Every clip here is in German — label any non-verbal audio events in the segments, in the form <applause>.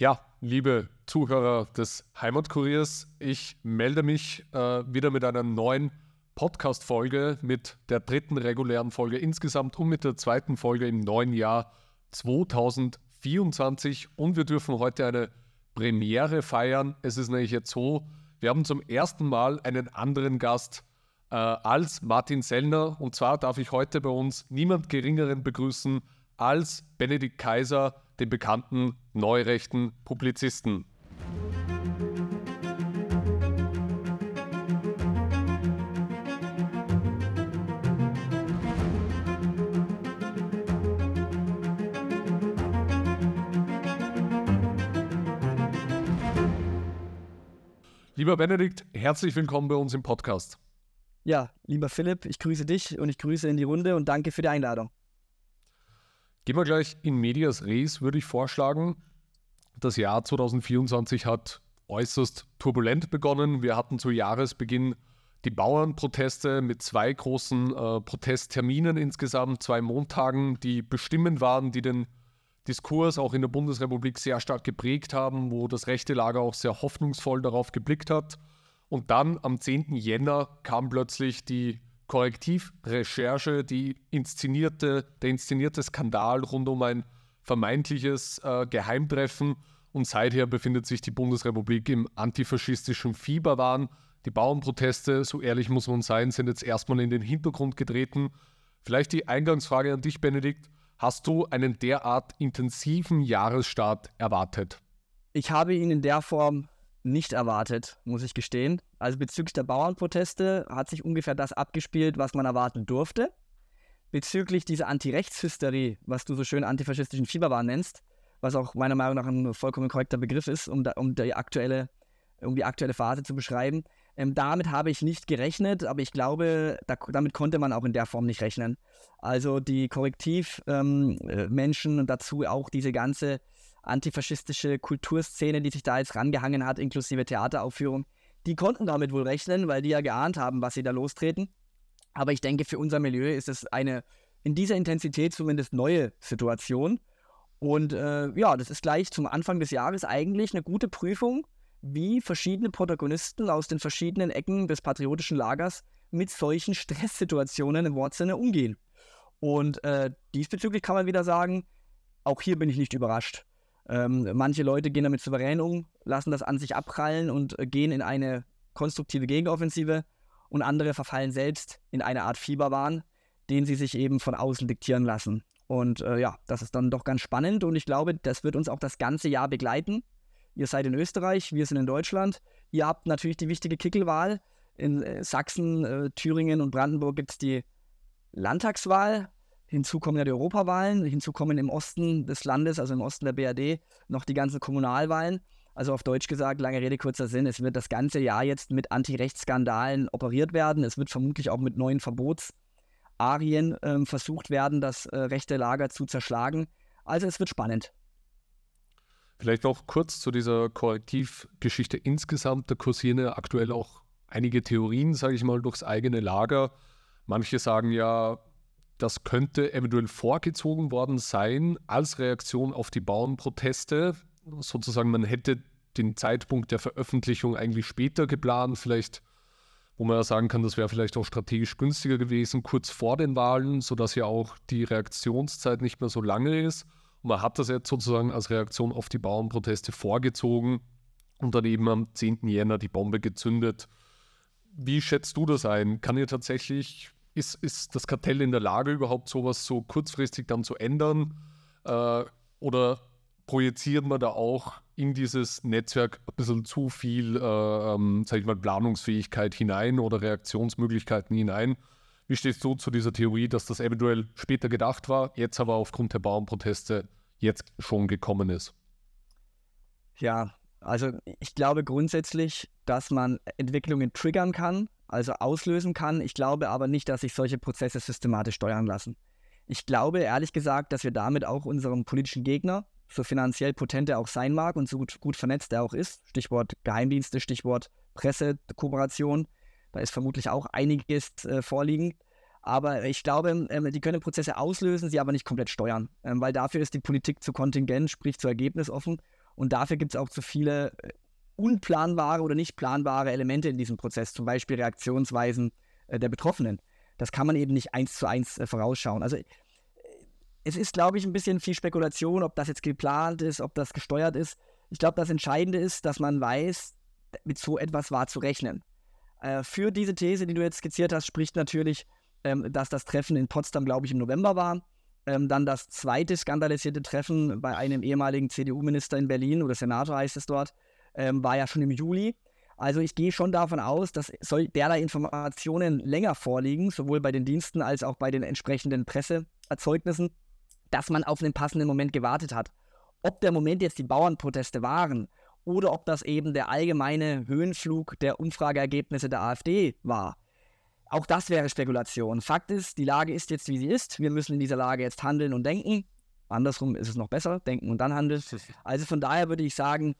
Ja, liebe Zuhörer des Heimatkuriers, ich melde mich äh, wieder mit einer neuen Podcast-Folge, mit der dritten regulären Folge insgesamt und mit der zweiten Folge im neuen Jahr 2024. Und wir dürfen heute eine Premiere feiern. Es ist nämlich jetzt so, wir haben zum ersten Mal einen anderen Gast äh, als Martin Sellner. Und zwar darf ich heute bei uns niemand Geringeren begrüßen als Benedikt Kaiser, den bekannten neurechten Publizisten. Lieber Benedikt, herzlich willkommen bei uns im Podcast. Ja, lieber Philipp, ich grüße dich und ich grüße in die Runde und danke für die Einladung. Gehen wir gleich in Medias Res, würde ich vorschlagen. Das Jahr 2024 hat äußerst turbulent begonnen. Wir hatten zu Jahresbeginn die Bauernproteste mit zwei großen äh, Protestterminen insgesamt, zwei Montagen, die bestimmend waren, die den Diskurs auch in der Bundesrepublik sehr stark geprägt haben, wo das rechte Lager auch sehr hoffnungsvoll darauf geblickt hat. Und dann am 10. Jänner kam plötzlich die Korrektivrecherche, die inszenierte, der inszenierte Skandal rund um ein vermeintliches äh, Geheimtreffen. Und seither befindet sich die Bundesrepublik im antifaschistischen Fieberwahn. Die Bauernproteste, so ehrlich muss man sein, sind jetzt erstmal in den Hintergrund getreten. Vielleicht die Eingangsfrage an dich, Benedikt. Hast du einen derart intensiven Jahresstart erwartet? Ich habe ihn in der Form nicht erwartet, muss ich gestehen. Also bezüglich der Bauernproteste hat sich ungefähr das abgespielt, was man erwarten durfte. Bezüglich dieser Anti-Rechtshysterie, was du so schön antifaschistischen Fieberwahn nennst, was auch meiner Meinung nach ein vollkommen korrekter Begriff ist, um, da, um, die, aktuelle, um die aktuelle Phase zu beschreiben. Ähm, damit habe ich nicht gerechnet, aber ich glaube, da, damit konnte man auch in der Form nicht rechnen. Also die Korrektivmenschen ähm, äh, und dazu auch diese ganze antifaschistische Kulturszene, die sich da jetzt rangehangen hat, inklusive Theateraufführung, die konnten damit wohl rechnen, weil die ja geahnt haben, was sie da lostreten. Aber ich denke, für unser Milieu ist es eine in dieser Intensität zumindest neue Situation. Und äh, ja, das ist gleich zum Anfang des Jahres eigentlich eine gute Prüfung, wie verschiedene Protagonisten aus den verschiedenen Ecken des patriotischen Lagers mit solchen Stresssituationen im Wortsinne umgehen. Und äh, diesbezüglich kann man wieder sagen, auch hier bin ich nicht überrascht. Ähm, manche Leute gehen damit souverän um, lassen das an sich abprallen und äh, gehen in eine konstruktive Gegenoffensive und andere verfallen selbst in eine Art Fieberwahn, den sie sich eben von außen diktieren lassen. Und äh, ja, das ist dann doch ganz spannend und ich glaube, das wird uns auch das ganze Jahr begleiten. Ihr seid in Österreich, wir sind in Deutschland. Ihr habt natürlich die wichtige Kickelwahl. In äh, Sachsen, äh, Thüringen und Brandenburg gibt es die Landtagswahl. Hinzu kommen ja die Europawahlen, hinzu kommen im Osten des Landes, also im Osten der BRD, noch die ganzen Kommunalwahlen. Also auf Deutsch gesagt, lange Rede, kurzer Sinn, es wird das ganze Jahr jetzt mit Antirechtsskandalen operiert werden. Es wird vermutlich auch mit neuen Verbotsarien äh, versucht werden, das äh, rechte Lager zu zerschlagen. Also es wird spannend. Vielleicht noch kurz zu dieser Korrektivgeschichte insgesamt. Da kursieren ja aktuell auch einige Theorien, sage ich mal, durchs eigene Lager. Manche sagen ja, das könnte eventuell vorgezogen worden sein als Reaktion auf die Bauernproteste. Sozusagen, man hätte den Zeitpunkt der Veröffentlichung eigentlich später geplant, vielleicht, wo man ja sagen kann, das wäre vielleicht auch strategisch günstiger gewesen, kurz vor den Wahlen, sodass ja auch die Reaktionszeit nicht mehr so lange ist. Und man hat das jetzt sozusagen als Reaktion auf die Bauernproteste vorgezogen und dann eben am 10. Jänner die Bombe gezündet. Wie schätzt du das ein? Kann ihr tatsächlich ist, ist das Kartell in der Lage, überhaupt sowas so kurzfristig dann zu ändern? Äh, oder projiziert man da auch in dieses Netzwerk ein bisschen zu viel, äh, ähm, sag ich mal, Planungsfähigkeit hinein oder Reaktionsmöglichkeiten hinein? Wie stehst du zu dieser Theorie, dass das eventuell später gedacht war, jetzt aber aufgrund der Bauernproteste jetzt schon gekommen ist? Ja, also ich glaube grundsätzlich, dass man Entwicklungen triggern kann, also auslösen kann. Ich glaube aber nicht, dass sich solche Prozesse systematisch steuern lassen. Ich glaube ehrlich gesagt, dass wir damit auch unserem politischen Gegner, so finanziell potent er auch sein mag und so gut, gut vernetzt er auch ist, Stichwort Geheimdienste, Stichwort Pressekooperation, da ist vermutlich auch einiges äh, vorliegend. Aber ich glaube, ähm, die können Prozesse auslösen, sie aber nicht komplett steuern, ähm, weil dafür ist die Politik zu Kontingent, sprich zu Ergebnis offen. Und dafür gibt es auch zu viele äh, unplanbare oder nicht planbare Elemente in diesem Prozess, zum Beispiel Reaktionsweisen äh, der Betroffenen. Das kann man eben nicht eins zu eins äh, vorausschauen. Also es ist, glaube ich, ein bisschen viel Spekulation, ob das jetzt geplant ist, ob das gesteuert ist. Ich glaube, das Entscheidende ist, dass man weiß, mit so etwas war zu rechnen. Äh, für diese These, die du jetzt skizziert hast, spricht natürlich, ähm, dass das Treffen in Potsdam, glaube ich, im November war. Ähm, dann das zweite skandalisierte Treffen bei einem ehemaligen CDU-Minister in Berlin oder Senator heißt es dort, ähm, war ja schon im Juli. Also ich gehe schon davon aus, dass soll derlei Informationen länger vorliegen, sowohl bei den Diensten als auch bei den entsprechenden Presseerzeugnissen, dass man auf einen passenden Moment gewartet hat. Ob der Moment jetzt die Bauernproteste waren oder ob das eben der allgemeine Höhenflug der Umfrageergebnisse der AfD war. Auch das wäre Spekulation. Fakt ist, die Lage ist jetzt, wie sie ist. Wir müssen in dieser Lage jetzt handeln und denken. Andersrum ist es noch besser, denken und dann handeln. <laughs> Also von daher würde ich sagen,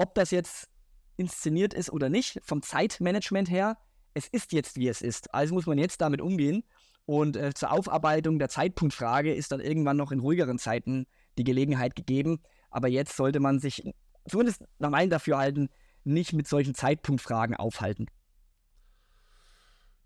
ob das jetzt inszeniert ist oder nicht, vom Zeitmanagement her, es ist jetzt, wie es ist. Also muss man jetzt damit umgehen. Und äh, zur Aufarbeitung der Zeitpunktfrage ist dann irgendwann noch in ruhigeren Zeiten die Gelegenheit gegeben. Aber jetzt sollte man sich, zumindest nach meinem Dafürhalten, nicht mit solchen Zeitpunktfragen aufhalten.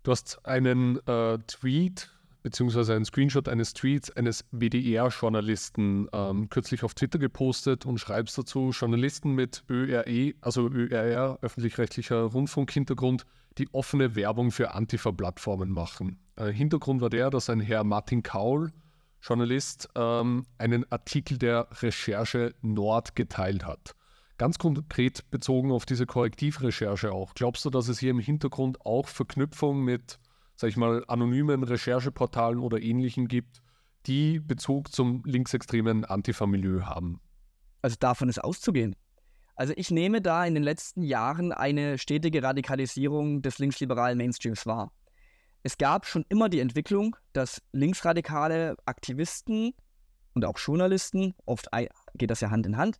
Du hast einen äh, Tweet beziehungsweise einen Screenshot eines Tweets eines WDR-Journalisten ähm, kürzlich auf Twitter gepostet und schreibst dazu, Journalisten mit ÖRE, also ÖRR, öffentlich-rechtlicher Rundfunkhintergrund, die offene Werbung für Antifa-Plattformen machen. Äh, Hintergrund war der, dass ein Herr Martin Kaul, Journalist, ähm, einen Artikel der Recherche Nord geteilt hat. Ganz konkret bezogen auf diese Korrektivrecherche auch. Glaubst du, dass es hier im Hintergrund auch Verknüpfung mit sag ich mal, anonymen Rechercheportalen oder ähnlichen gibt, die Bezug zum linksextremen Antifa-Milieu haben. Also davon ist auszugehen. Also ich nehme da in den letzten Jahren eine stetige Radikalisierung des linksliberalen Mainstreams wahr. Es gab schon immer die Entwicklung, dass linksradikale Aktivisten und auch Journalisten, oft geht das ja Hand in Hand,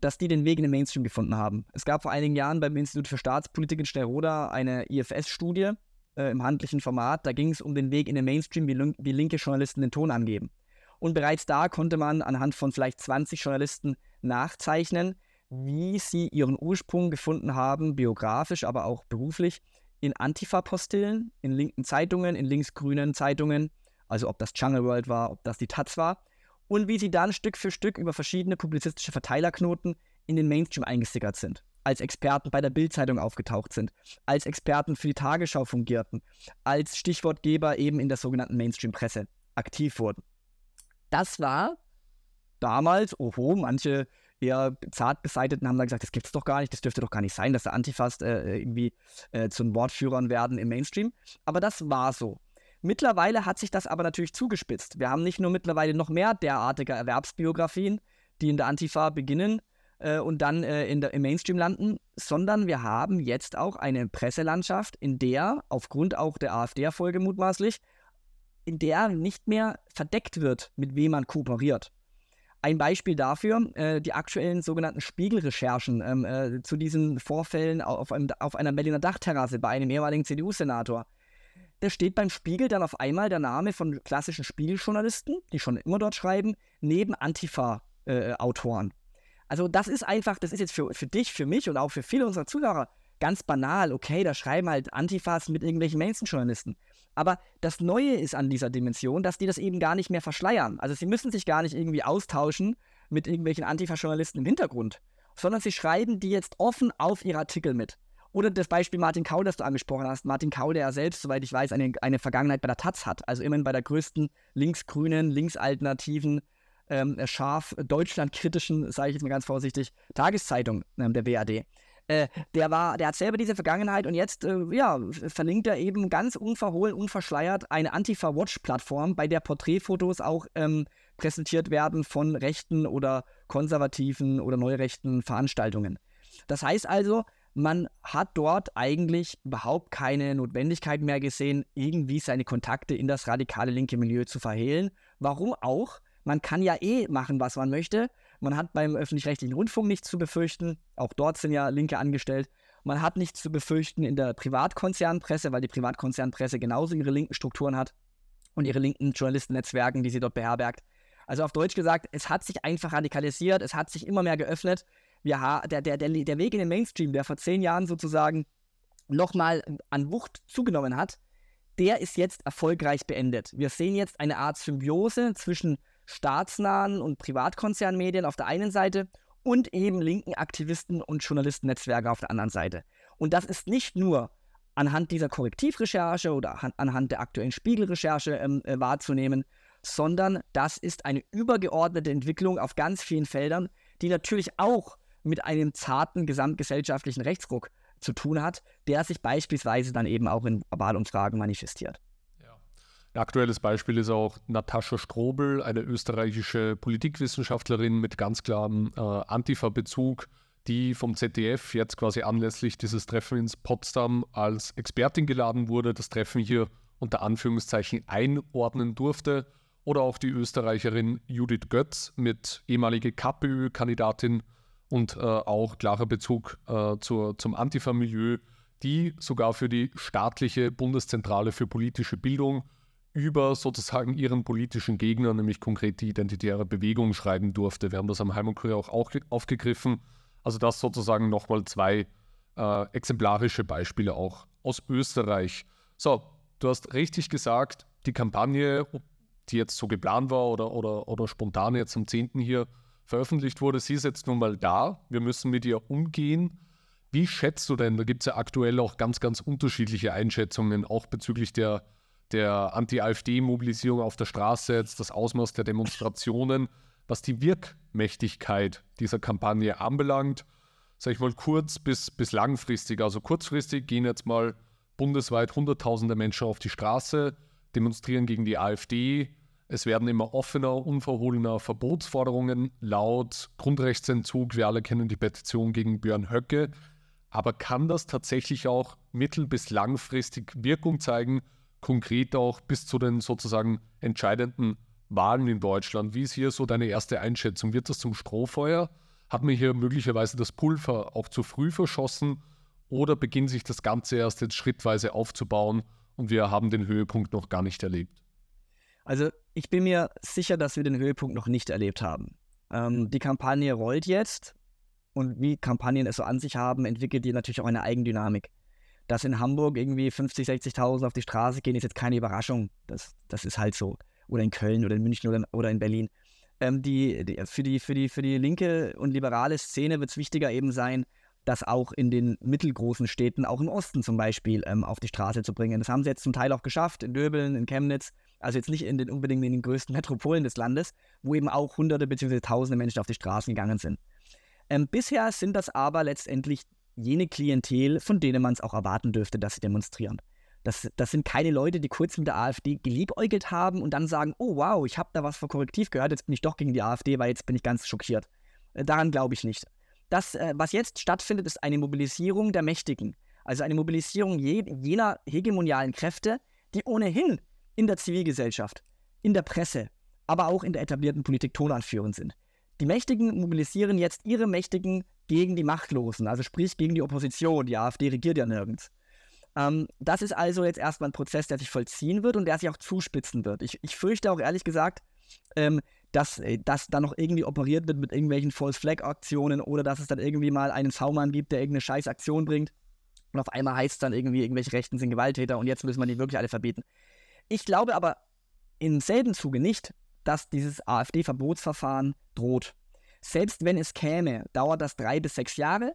dass die den Weg in den Mainstream gefunden haben. Es gab vor einigen Jahren beim Institut für Staatspolitik in Stellroda eine IFS-Studie, äh, im handlichen Format. Da ging es um den Weg in den Mainstream, wie, wie linke Journalisten den Ton angeben. Und bereits da konnte man anhand von vielleicht 20 Journalisten nachzeichnen, wie sie ihren Ursprung gefunden haben, biografisch, aber auch beruflich, in Antifa-Postillen, in linken Zeitungen, in linksgrünen Zeitungen, also ob das Jungle World war, ob das die Taz war, und wie sie dann Stück für Stück über verschiedene publizistische Verteilerknoten in den Mainstream eingestickert sind als Experten bei der Bildzeitung aufgetaucht sind, als Experten für die Tagesschau fungierten, als Stichwortgeber eben in der sogenannten Mainstream-Presse aktiv wurden. Das war damals, oho, manche eher zart beseiteten haben dann gesagt, das gibt es doch gar nicht, das dürfte doch gar nicht sein, dass der Antifast äh, irgendwie äh, zu Wortführern werden im Mainstream. Aber das war so. Mittlerweile hat sich das aber natürlich zugespitzt. Wir haben nicht nur mittlerweile noch mehr derartiger Erwerbsbiografien, die in der Antifa beginnen, äh, und dann äh, in der, im Mainstream landen, sondern wir haben jetzt auch eine Presselandschaft, in der, aufgrund auch der AfD-Erfolge mutmaßlich, in der nicht mehr verdeckt wird, mit wem man kooperiert. Ein Beispiel dafür, äh, die aktuellen sogenannten Spiegelrecherchen ähm, äh, zu diesen Vorfällen auf, einem, auf einer Berliner Dachterrasse bei einem ehemaligen CDU-Senator. Da steht beim Spiegel dann auf einmal der Name von klassischen Spiegeljournalisten, die schon immer dort schreiben, neben Antifa-Autoren. Äh, also das ist einfach, das ist jetzt für, für dich, für mich und auch für viele unserer Zuhörer ganz banal. Okay, da schreiben halt Antifas mit irgendwelchen Mainstream-Journalisten. Aber das Neue ist an dieser Dimension, dass die das eben gar nicht mehr verschleiern. Also sie müssen sich gar nicht irgendwie austauschen mit irgendwelchen Antifa-Journalisten im Hintergrund, sondern sie schreiben die jetzt offen auf ihre Artikel mit. Oder das Beispiel Martin Kaul, das du angesprochen hast. Martin Kaul, der ja selbst, soweit ich weiß, eine, eine Vergangenheit bei der Taz hat. Also immerhin bei der größten linksgrünen, linksalternativen ähm, scharf deutschlandkritischen, sage ich jetzt mal ganz vorsichtig, Tageszeitung ähm, der BAD. Äh, der war, der hat selber diese Vergangenheit und jetzt äh, ja, verlinkt er eben ganz unverhohlen, unverschleiert eine Antifa-Watch-Plattform, bei der Porträtfotos auch ähm, präsentiert werden von rechten oder konservativen oder neurechten Veranstaltungen. Das heißt also, man hat dort eigentlich überhaupt keine Notwendigkeit mehr gesehen, irgendwie seine Kontakte in das radikale linke Milieu zu verhehlen. Warum auch? Man kann ja eh machen, was man möchte. Man hat beim öffentlich-rechtlichen Rundfunk nichts zu befürchten. Auch dort sind ja Linke angestellt. Man hat nichts zu befürchten in der Privatkonzernpresse, weil die Privatkonzernpresse genauso ihre linken Strukturen hat und ihre linken Journalistennetzwerken, die sie dort beherbergt. Also auf Deutsch gesagt, es hat sich einfach radikalisiert, es hat sich immer mehr geöffnet. Wir der, der, der, der Weg in den Mainstream, der vor zehn Jahren sozusagen nochmal an Wucht zugenommen hat, der ist jetzt erfolgreich beendet. Wir sehen jetzt eine Art Symbiose zwischen staatsnahen und Privatkonzernmedien auf der einen Seite und eben linken Aktivisten und Journalistennetzwerke auf der anderen Seite. Und das ist nicht nur anhand dieser Korrektivrecherche oder anhand der aktuellen Spiegelrecherche ähm, äh, wahrzunehmen, sondern das ist eine übergeordnete Entwicklung auf ganz vielen Feldern, die natürlich auch mit einem zarten gesamtgesellschaftlichen Rechtsruck zu tun hat, der sich beispielsweise dann eben auch in Wahlumfragen manifestiert. Ein aktuelles Beispiel ist auch Natascha Strobel, eine österreichische Politikwissenschaftlerin mit ganz klarem äh, Antifa-Bezug, die vom ZDF jetzt quasi anlässlich dieses Treffens in Potsdam als Expertin geladen wurde, das Treffen hier unter Anführungszeichen einordnen durfte. Oder auch die Österreicherin Judith Götz mit ehemalige KPÖ-Kandidatin und äh, auch klarer Bezug äh, zur, zum Antifa-Milieu, die sogar für die staatliche Bundeszentrale für politische Bildung über sozusagen ihren politischen Gegner, nämlich konkret die Identitäre Bewegung, schreiben durfte. Wir haben das am Heimat auch, auch aufgegriffen. Also das sozusagen nochmal zwei äh, exemplarische Beispiele auch aus Österreich. So, du hast richtig gesagt, die Kampagne, die jetzt so geplant war oder, oder, oder spontan jetzt am 10. hier veröffentlicht wurde, sie ist jetzt nun mal da. Wir müssen mit ihr umgehen. Wie schätzt du denn, da gibt es ja aktuell auch ganz, ganz unterschiedliche Einschätzungen, auch bezüglich der, der Anti-AfD-Mobilisierung auf der Straße, jetzt das Ausmaß der Demonstrationen, was die Wirkmächtigkeit dieser Kampagne anbelangt, sage ich mal kurz bis, bis langfristig. Also kurzfristig gehen jetzt mal bundesweit Hunderttausende Menschen auf die Straße, demonstrieren gegen die AfD. Es werden immer offener, unverhohlener Verbotsforderungen laut, Grundrechtsentzug. Wir alle kennen die Petition gegen Björn Höcke. Aber kann das tatsächlich auch mittel- bis langfristig Wirkung zeigen, konkret auch bis zu den sozusagen entscheidenden Wahlen in Deutschland? Wie ist hier so deine erste Einschätzung? Wird das zum Strohfeuer? Hat man hier möglicherweise das Pulver auch zu früh verschossen? Oder beginnt sich das Ganze erst jetzt schrittweise aufzubauen und wir haben den Höhepunkt noch gar nicht erlebt? Also ich bin mir sicher, dass wir den Höhepunkt noch nicht erlebt haben. Ähm, die Kampagne rollt jetzt und wie Kampagnen es so an sich haben, entwickelt die natürlich auch eine Eigendynamik. Dass in Hamburg irgendwie 50, 60.000 auf die Straße gehen, ist jetzt keine Überraschung. Das, das ist halt so. Oder in Köln oder in München oder in, oder in Berlin. Ähm, die, die, für, die, für, die, für die linke und liberale Szene wird es wichtiger eben sein, das auch in den mittelgroßen Städten, auch im Osten zum Beispiel, ähm, auf die Straße zu bringen. Das haben sie jetzt zum Teil auch geschafft, in Döbeln, in Chemnitz, also jetzt nicht in den, unbedingt in den größten Metropolen des Landes, wo eben auch Hunderte bzw. Tausende Menschen auf die Straßen gegangen sind. Ähm, bisher sind das aber letztendlich jene Klientel, von denen man es auch erwarten dürfte, dass sie demonstrieren. Das, das sind keine Leute, die kurz mit der AfD geliebäugelt haben und dann sagen, oh wow, ich habe da was vor Korrektiv gehört, jetzt bin ich doch gegen die AfD, weil jetzt bin ich ganz schockiert. Äh, daran glaube ich nicht. Das, äh, was jetzt stattfindet, ist eine Mobilisierung der Mächtigen. Also eine Mobilisierung je, jener hegemonialen Kräfte, die ohnehin in der Zivilgesellschaft, in der Presse, aber auch in der etablierten Politik tonanführend sind. Die Mächtigen mobilisieren jetzt ihre Mächtigen gegen die Machtlosen, also sprich gegen die Opposition. Die AfD regiert ja nirgends. Ähm, das ist also jetzt erstmal ein Prozess, der sich vollziehen wird und der sich auch zuspitzen wird. Ich, ich fürchte auch ehrlich gesagt, ähm, dass, äh, dass da noch irgendwie operiert wird mit irgendwelchen False-Flag-Aktionen oder dass es dann irgendwie mal einen V-Mann gibt, der irgendeine scheiß Aktion bringt. Und auf einmal heißt es dann irgendwie, irgendwelche Rechten sind Gewalttäter und jetzt müssen wir die wirklich alle verbieten. Ich glaube aber im selben Zuge nicht, dass dieses AfD-Verbotsverfahren droht. Selbst wenn es käme, dauert das drei bis sechs Jahre.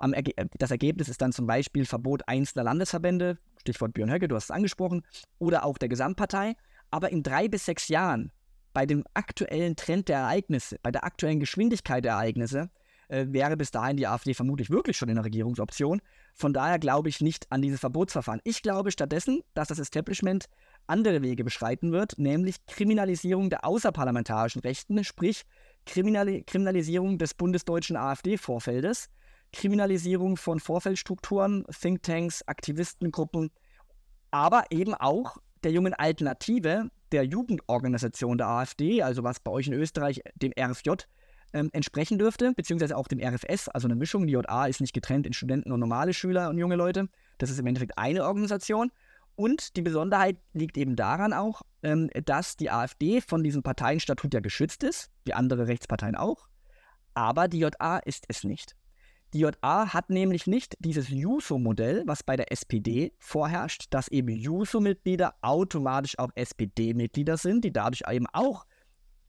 Erge das Ergebnis ist dann zum Beispiel Verbot einzelner Landesverbände, Stichwort Björn Höcke, du hast es angesprochen, oder auch der Gesamtpartei. Aber in drei bis sechs Jahren, bei dem aktuellen Trend der Ereignisse, bei der aktuellen Geschwindigkeit der Ereignisse, äh, wäre bis dahin die AfD vermutlich wirklich schon in der Regierungsoption. Von daher glaube ich nicht an dieses Verbotsverfahren. Ich glaube stattdessen, dass das Establishment andere Wege beschreiten wird, nämlich Kriminalisierung der außerparlamentarischen Rechten, sprich Kriminali Kriminalisierung des bundesdeutschen AfD-Vorfeldes, Kriminalisierung von Vorfeldstrukturen, Thinktanks, Aktivistengruppen, aber eben auch der jungen Alternative, der Jugendorganisation der AfD, also was bei euch in Österreich dem RFJ ähm, entsprechen dürfte, beziehungsweise auch dem RFS, also eine Mischung. Die JA ist nicht getrennt in Studenten und normale Schüler und junge Leute. Das ist im Endeffekt eine Organisation. Und die Besonderheit liegt eben daran auch, ähm, dass die AfD von diesem Parteienstatut ja geschützt ist, wie andere Rechtsparteien auch. Aber die JA ist es nicht. Die JA hat nämlich nicht dieses Juso-Modell, was bei der SPD vorherrscht, dass eben Juso-Mitglieder automatisch auch SPD-Mitglieder sind, die dadurch eben auch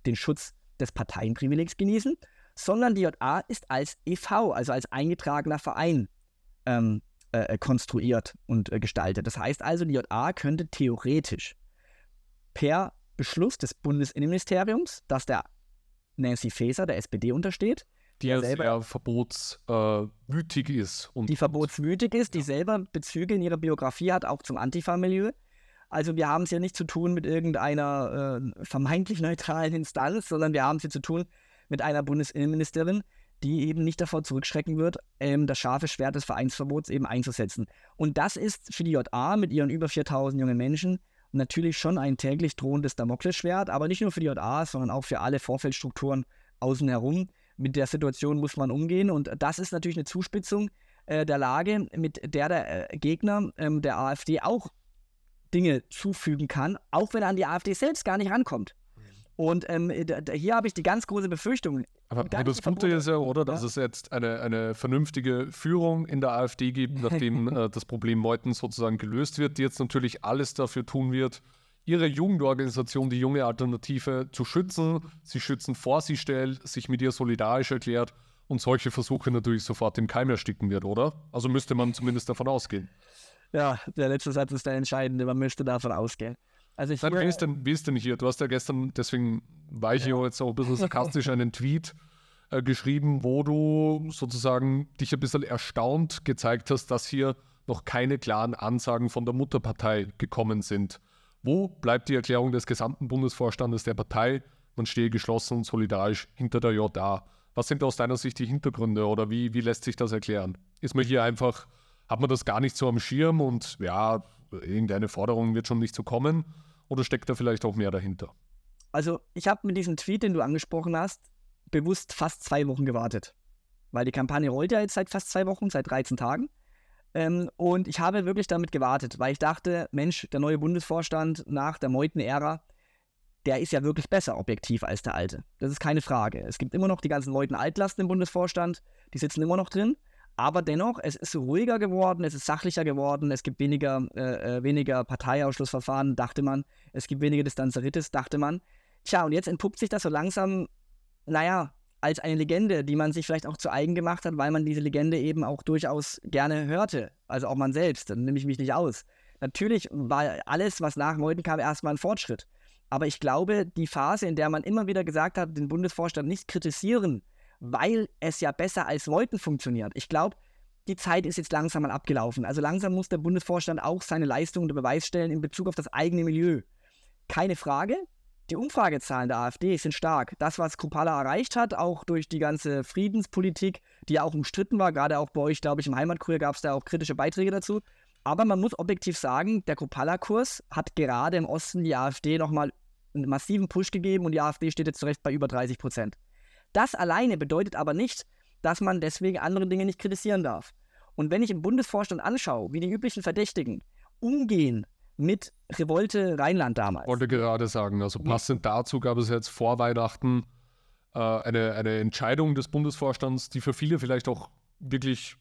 den Schutz des Parteienprivilegs genießen, sondern die JA ist als EV, also als eingetragener Verein, ähm, äh, konstruiert und äh, gestaltet. Das heißt also, die JA könnte theoretisch per Beschluss des Bundesinnenministeriums, das der Nancy Faeser, der SPD, untersteht, die ja sehr verbotswütig äh, ist. Und die verbotswütig ist, die selber Bezüge in ihrer Biografie hat, auch zum Antifa-Milieu. Also wir haben es ja nicht zu tun mit irgendeiner äh, vermeintlich neutralen Instanz, sondern wir haben es hier zu tun mit einer Bundesinnenministerin, die eben nicht davor zurückschrecken wird, ähm, das scharfe Schwert des Vereinsverbots eben einzusetzen. Und das ist für die JA mit ihren über 4000 jungen Menschen natürlich schon ein täglich drohendes Damoklesschwert, aber nicht nur für die JA, sondern auch für alle Vorfeldstrukturen außen herum. Mit der Situation muss man umgehen und das ist natürlich eine Zuspitzung äh, der Lage, mit der der äh, Gegner ähm, der AfD auch Dinge zufügen kann, auch wenn er an die AfD selbst gar nicht rankommt. Und ähm, hier habe ich die ganz große Befürchtung. Aber, das Gute ist ja, oder, dass ja? es jetzt eine, eine vernünftige Führung in der AfD gibt, nachdem <laughs> äh, das Problem Meuthen sozusagen gelöst wird, die jetzt natürlich alles dafür tun wird, ihre Jugendorganisation, die junge Alternative, zu schützen. Sie schützen vor sie stellt, sich mit ihr solidarisch erklärt und solche Versuche natürlich sofort im Keim ersticken wird, oder? Also müsste man zumindest davon ausgehen. Ja, der letzte Satz ist der entscheidende. Man müsste davon ausgehen. Also ich Nein, wie, ist denn, wie ist denn hier? Du hast ja gestern, deswegen war ich ja. jetzt auch ein bisschen sarkastisch, einen Tweet äh, geschrieben, wo du sozusagen dich ein bisschen erstaunt gezeigt hast, dass hier noch keine klaren Ansagen von der Mutterpartei gekommen sind. Wo bleibt die Erklärung des gesamten Bundesvorstandes der Partei? Man stehe geschlossen und solidarisch hinter der JA. Was sind aus deiner Sicht die Hintergründe oder wie, wie lässt sich das erklären? Ist man hier einfach, hat man das gar nicht so am Schirm und ja, irgendeine Forderung wird schon nicht so kommen? Oder steckt da vielleicht auch mehr dahinter? Also, ich habe mit diesem Tweet, den du angesprochen hast, bewusst fast zwei Wochen gewartet. Weil die Kampagne rollt ja jetzt seit fast zwei Wochen, seit 13 Tagen. Ähm, und ich habe wirklich damit gewartet, weil ich dachte, Mensch, der neue Bundesvorstand nach der Meuthen-Ära, der ist ja wirklich besser objektiv als der alte. Das ist keine Frage. Es gibt immer noch die ganzen Leuten Altlasten im Bundesvorstand, die sitzen immer noch drin. Aber dennoch, es ist ruhiger geworden, es ist sachlicher geworden, es gibt weniger, äh, äh, weniger Parteiausschlussverfahren, dachte man. Es gibt weniger Distanzeritis, dachte man. Tja, und jetzt entpuppt sich das so langsam, naja, als eine Legende, die man sich vielleicht auch zu eigen gemacht hat, weil man diese Legende eben auch durchaus gerne hörte. Also auch man selbst, dann nehme ich mich nicht aus. Natürlich war alles, was nach Meuthen kam, erstmal ein Fortschritt. Aber ich glaube, die Phase, in der man immer wieder gesagt hat, den Bundesvorstand nicht kritisieren, weil es ja besser als Leuten funktioniert. Ich glaube, die Zeit ist jetzt langsam mal abgelaufen. Also langsam muss der Bundesvorstand auch seine Leistungen unter Beweis stellen in Bezug auf das eigene Milieu. Keine Frage. Die Umfragezahlen der AfD sind stark. Das, was Kupala erreicht hat, auch durch die ganze Friedenspolitik, die ja auch umstritten war, gerade auch bei euch, glaube ich, im Heimatkurier gab es da auch kritische Beiträge dazu. Aber man muss objektiv sagen, der Kupala-Kurs hat gerade im Osten die AfD nochmal einen massiven Push gegeben und die AfD steht jetzt zurecht bei über 30 Prozent. Das alleine bedeutet aber nicht, dass man deswegen andere Dinge nicht kritisieren darf. Und wenn ich im Bundesvorstand anschaue, wie die üblichen Verdächtigen umgehen mit Revolte Rheinland damals. Ich wollte gerade sagen, also passend dazu gab es jetzt vor Weihnachten äh, eine, eine Entscheidung des Bundesvorstands, die für viele vielleicht auch wirklich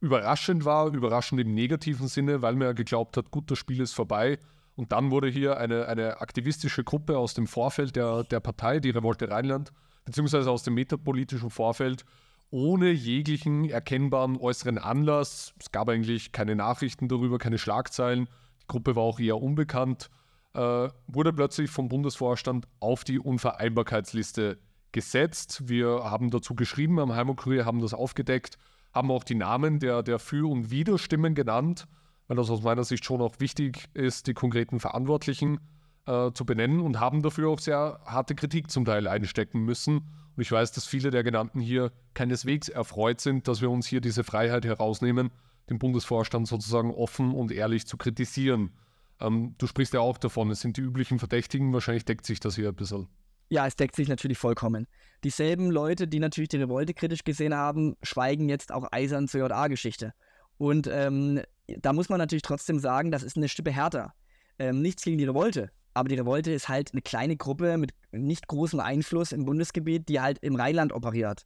überraschend war, überraschend im negativen Sinne, weil man ja geglaubt hat, gut, das Spiel ist vorbei. Und dann wurde hier eine, eine aktivistische Gruppe aus dem Vorfeld der, der Partei, die Revolte Rheinland, beziehungsweise aus dem metapolitischen Vorfeld ohne jeglichen erkennbaren äußeren Anlass. Es gab eigentlich keine Nachrichten darüber, keine Schlagzeilen. Die Gruppe war auch eher unbekannt. Äh, wurde plötzlich vom Bundesvorstand auf die Unvereinbarkeitsliste gesetzt. Wir haben dazu geschrieben, am Heimatkurier haben das aufgedeckt, haben auch die Namen der, der Für- und Widerstimmen genannt, weil das aus meiner Sicht schon auch wichtig ist, die konkreten Verantwortlichen äh, zu benennen und haben dafür auch sehr harte Kritik zum Teil einstecken müssen. Und ich weiß, dass viele der genannten hier keineswegs erfreut sind, dass wir uns hier diese Freiheit herausnehmen, den Bundesvorstand sozusagen offen und ehrlich zu kritisieren. Ähm, du sprichst ja auch davon, es sind die üblichen Verdächtigen, wahrscheinlich deckt sich das hier ein bisschen. Ja, es deckt sich natürlich vollkommen. Dieselben Leute, die natürlich die Revolte kritisch gesehen haben, schweigen jetzt auch eisern zur JA-Geschichte. Und ähm, da muss man natürlich trotzdem sagen, das ist eine Stippe härter. Ähm, nichts gegen die Revolte. Aber die Revolte ist halt eine kleine Gruppe mit nicht großem Einfluss im Bundesgebiet, die halt im Rheinland operiert.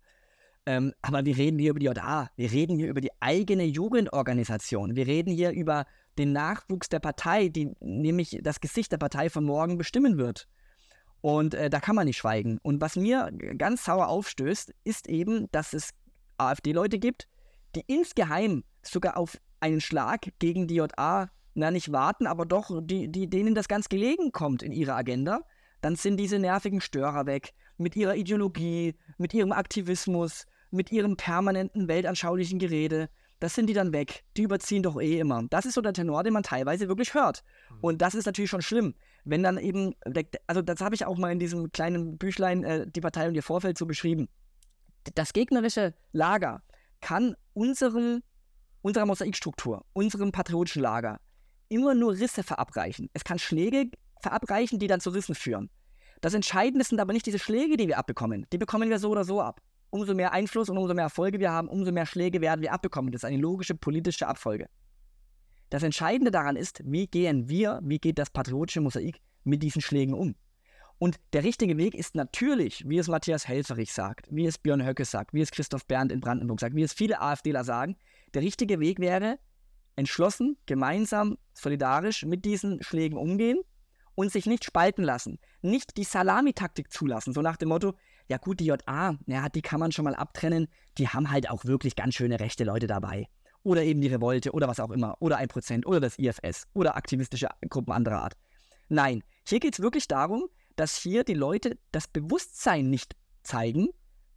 Ähm, aber wir reden hier über die JA, wir reden hier über die eigene Jugendorganisation, wir reden hier über den Nachwuchs der Partei, die nämlich das Gesicht der Partei von morgen bestimmen wird. Und äh, da kann man nicht schweigen. Und was mir ganz sauer aufstößt, ist eben, dass es AfD-Leute gibt, die insgeheim sogar auf einen Schlag gegen die JA, na nicht warten, aber doch, die, die, denen das ganz gelegen kommt in ihrer Agenda, dann sind diese nervigen Störer weg. Mit ihrer Ideologie, mit ihrem Aktivismus, mit ihrem permanenten weltanschaulichen Gerede. Das sind die dann weg. Die überziehen doch eh immer. Das ist so der Tenor, den man teilweise wirklich hört. Hm. Und das ist natürlich schon schlimm, wenn dann eben, also das habe ich auch mal in diesem kleinen Büchlein, äh, die Partei und ihr Vorfeld so beschrieben. Das gegnerische Lager kann unserem, unserer Mosaikstruktur, unserem patriotischen Lager immer nur Risse verabreichen. Es kann Schläge verabreichen, die dann zu Rissen führen. Das Entscheidende sind aber nicht diese Schläge, die wir abbekommen. Die bekommen wir so oder so ab. Umso mehr Einfluss und umso mehr Erfolge wir haben, umso mehr Schläge werden wir abbekommen. Das ist eine logische politische Abfolge. Das Entscheidende daran ist, wie gehen wir, wie geht das patriotische Mosaik mit diesen Schlägen um? Und der richtige Weg ist natürlich, wie es Matthias Helferich sagt, wie es Björn Höcke sagt, wie es Christoph Berndt in Brandenburg sagt, wie es viele AfDler sagen, der richtige Weg wäre, entschlossen, gemeinsam, solidarisch mit diesen Schlägen umgehen und sich nicht spalten lassen. Nicht die Salamitaktik zulassen, so nach dem Motto, ja gut, die JA, ja, die kann man schon mal abtrennen, die haben halt auch wirklich ganz schöne rechte Leute dabei. Oder eben die Revolte oder was auch immer. Oder ein Prozent oder das IFS oder aktivistische Gruppen anderer Art. Nein, hier geht es wirklich darum, dass hier die Leute das Bewusstsein nicht zeigen,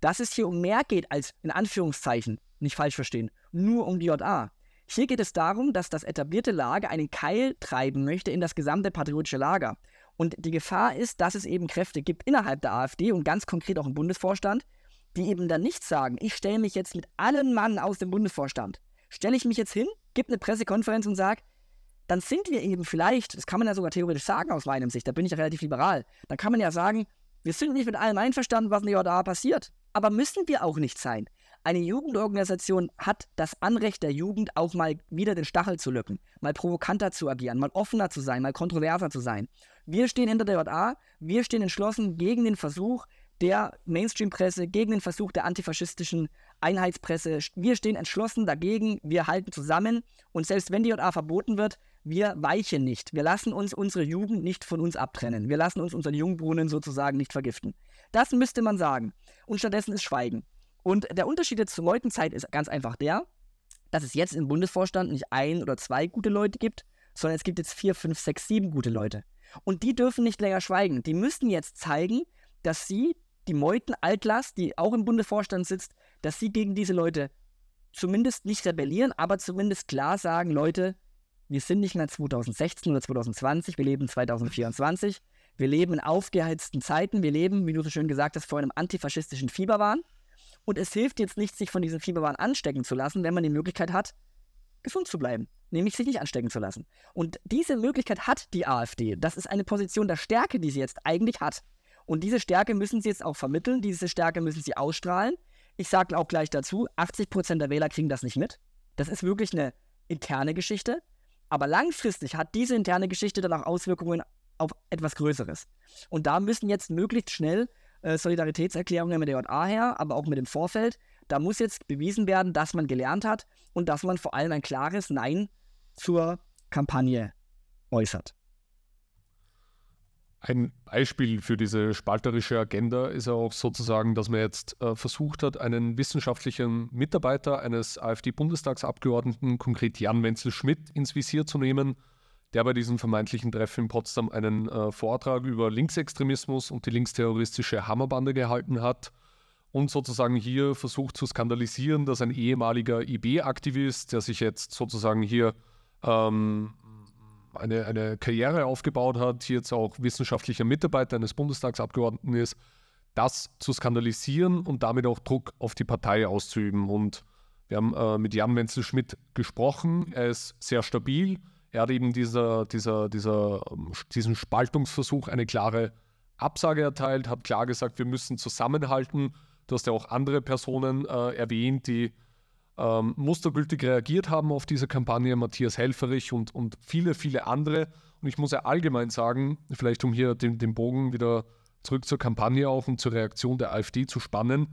dass es hier um mehr geht als in Anführungszeichen, nicht falsch verstehen, nur um die JA. Hier geht es darum, dass das etablierte Lager einen Keil treiben möchte in das gesamte patriotische Lager. Und die Gefahr ist, dass es eben Kräfte gibt innerhalb der AfD und ganz konkret auch im Bundesvorstand, die eben dann nicht sagen, ich stelle mich jetzt mit allen Mann aus dem Bundesvorstand, stelle ich mich jetzt hin, gebe eine Pressekonferenz und sage, dann sind wir eben vielleicht, das kann man ja sogar theoretisch sagen aus meinem Sicht, da bin ich ja relativ liberal, dann kann man ja sagen, wir sind nicht mit allem einverstanden, was in der JA passiert, aber müssen wir auch nicht sein. Eine Jugendorganisation hat das Anrecht der Jugend, auch mal wieder den Stachel zu lücken, mal provokanter zu agieren, mal offener zu sein, mal kontroverser zu sein. Wir stehen hinter der JA, wir stehen entschlossen gegen den Versuch der Mainstream-Presse, gegen den Versuch der antifaschistischen Einheitspresse. Wir stehen entschlossen dagegen, wir halten zusammen und selbst wenn die JA verboten wird, wir weichen nicht. Wir lassen uns unsere Jugend nicht von uns abtrennen. Wir lassen uns unseren Jungbrunnen sozusagen nicht vergiften. Das müsste man sagen. Und stattdessen ist Schweigen. Und der Unterschied jetzt zur Leutenzeit ist ganz einfach der, dass es jetzt im Bundesvorstand nicht ein oder zwei gute Leute gibt, sondern es gibt jetzt vier, fünf, sechs, sieben gute Leute. Und die dürfen nicht länger schweigen. Die müssen jetzt zeigen, dass sie die Meuten Altlast, die auch im Bundesvorstand sitzt, dass sie gegen diese Leute zumindest nicht rebellieren, aber zumindest klar sagen, Leute, wir sind nicht mehr 2016 oder 2020, wir leben 2024. Wir leben in aufgeheizten Zeiten, wir leben, wie du so schön gesagt hast, vor einem antifaschistischen Fieberwahn. Und es hilft jetzt nicht, sich von diesem Fieberwahn anstecken zu lassen, wenn man die Möglichkeit hat, gesund zu bleiben, nämlich sich nicht anstecken zu lassen. Und diese Möglichkeit hat die AfD. Das ist eine Position der Stärke, die sie jetzt eigentlich hat. Und diese Stärke müssen sie jetzt auch vermitteln, diese Stärke müssen sie ausstrahlen. Ich sage auch gleich dazu, 80% der Wähler kriegen das nicht mit. Das ist wirklich eine interne Geschichte. Aber langfristig hat diese interne Geschichte dann auch Auswirkungen auf etwas Größeres. Und da müssen jetzt möglichst schnell äh, Solidaritätserklärungen mit der JA her, aber auch mit dem Vorfeld. Da muss jetzt bewiesen werden, dass man gelernt hat und dass man vor allem ein klares Nein zur Kampagne äußert. Ein Beispiel für diese spalterische Agenda ist auch sozusagen, dass man jetzt äh, versucht hat, einen wissenschaftlichen Mitarbeiter eines AfD-Bundestagsabgeordneten, konkret Jan Wenzel Schmidt, ins Visier zu nehmen der bei diesem vermeintlichen Treffen in Potsdam einen äh, Vortrag über Linksextremismus und die linksterroristische Hammerbande gehalten hat und sozusagen hier versucht zu skandalisieren, dass ein ehemaliger IB-Aktivist, der sich jetzt sozusagen hier ähm, eine, eine Karriere aufgebaut hat, hier jetzt auch wissenschaftlicher Mitarbeiter eines Bundestagsabgeordneten ist, das zu skandalisieren und damit auch Druck auf die Partei auszuüben. Und wir haben äh, mit Jan Wenzel Schmidt gesprochen. Er ist sehr stabil er hat eben dieser, dieser, dieser, ähm, diesen Spaltungsversuch eine klare Absage erteilt, hat klar gesagt, wir müssen zusammenhalten. Du hast ja auch andere Personen äh, erwähnt, die ähm, mustergültig reagiert haben auf diese Kampagne, Matthias Helferich und, und viele, viele andere. Und ich muss ja allgemein sagen, vielleicht um hier den, den Bogen wieder zurück zur Kampagne auch und zur Reaktion der AfD zu spannen,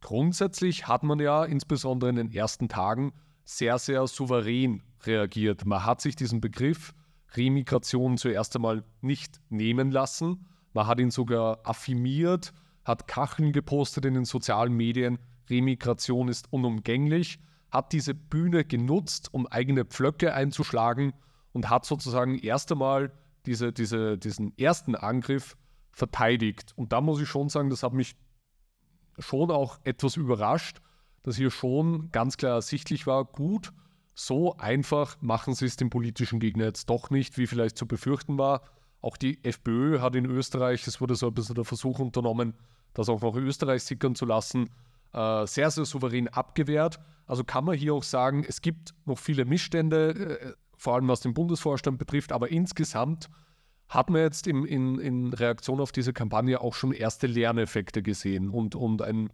grundsätzlich hat man ja insbesondere in den ersten Tagen sehr, sehr souverän reagiert. Man hat sich diesen Begriff Remigration zuerst einmal nicht nehmen lassen. Man hat ihn sogar affirmiert, hat Kacheln gepostet in den sozialen Medien. Remigration ist unumgänglich, hat diese Bühne genutzt, um eigene Pflöcke einzuschlagen und hat sozusagen erst einmal diese, diese, diesen ersten Angriff verteidigt. Und da muss ich schon sagen, das hat mich schon auch etwas überrascht, dass hier schon ganz klar ersichtlich war, gut, so einfach machen sie es dem politischen Gegner jetzt doch nicht, wie vielleicht zu befürchten war. Auch die FPÖ hat in Österreich, es wurde so ein bisschen der Versuch unternommen, das auch nach Österreich sickern zu lassen, äh, sehr, sehr souverän abgewehrt. Also kann man hier auch sagen, es gibt noch viele Missstände, äh, vor allem was den Bundesvorstand betrifft, aber insgesamt hat man jetzt im, in, in Reaktion auf diese Kampagne auch schon erste Lerneffekte gesehen und, und ein,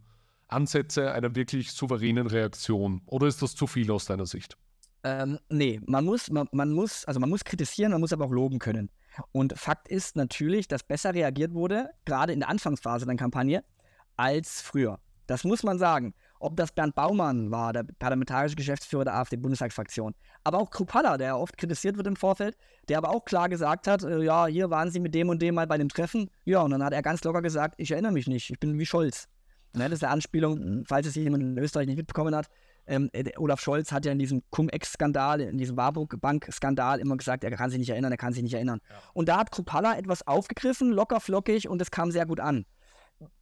Ansätze einer wirklich souveränen Reaktion. Oder ist das zu viel aus deiner Sicht? Ähm, nee, man muss, man, man, muss, also man muss kritisieren, man muss aber auch loben können. Und Fakt ist natürlich, dass besser reagiert wurde, gerade in der Anfangsphase der Kampagne, als früher. Das muss man sagen. Ob das Bernd Baumann war, der parlamentarische Geschäftsführer der AfD-Bundestagsfraktion, aber auch Krupalla, der oft kritisiert wird im Vorfeld, der aber auch klar gesagt hat, äh, ja, hier waren Sie mit dem und dem mal bei dem Treffen. Ja, und dann hat er ganz locker gesagt, ich erinnere mich nicht, ich bin wie Scholz. Ne, das ist eine Anspielung, falls es jemand in Österreich nicht mitbekommen hat. Ähm, äh, Olaf Scholz hat ja in diesem Cum-Ex-Skandal, in diesem Warburg-Bank-Skandal immer gesagt, er kann sich nicht erinnern, er kann sich nicht erinnern. Ja. Und da hat Krupalla etwas aufgegriffen, locker flockig und es kam sehr gut an.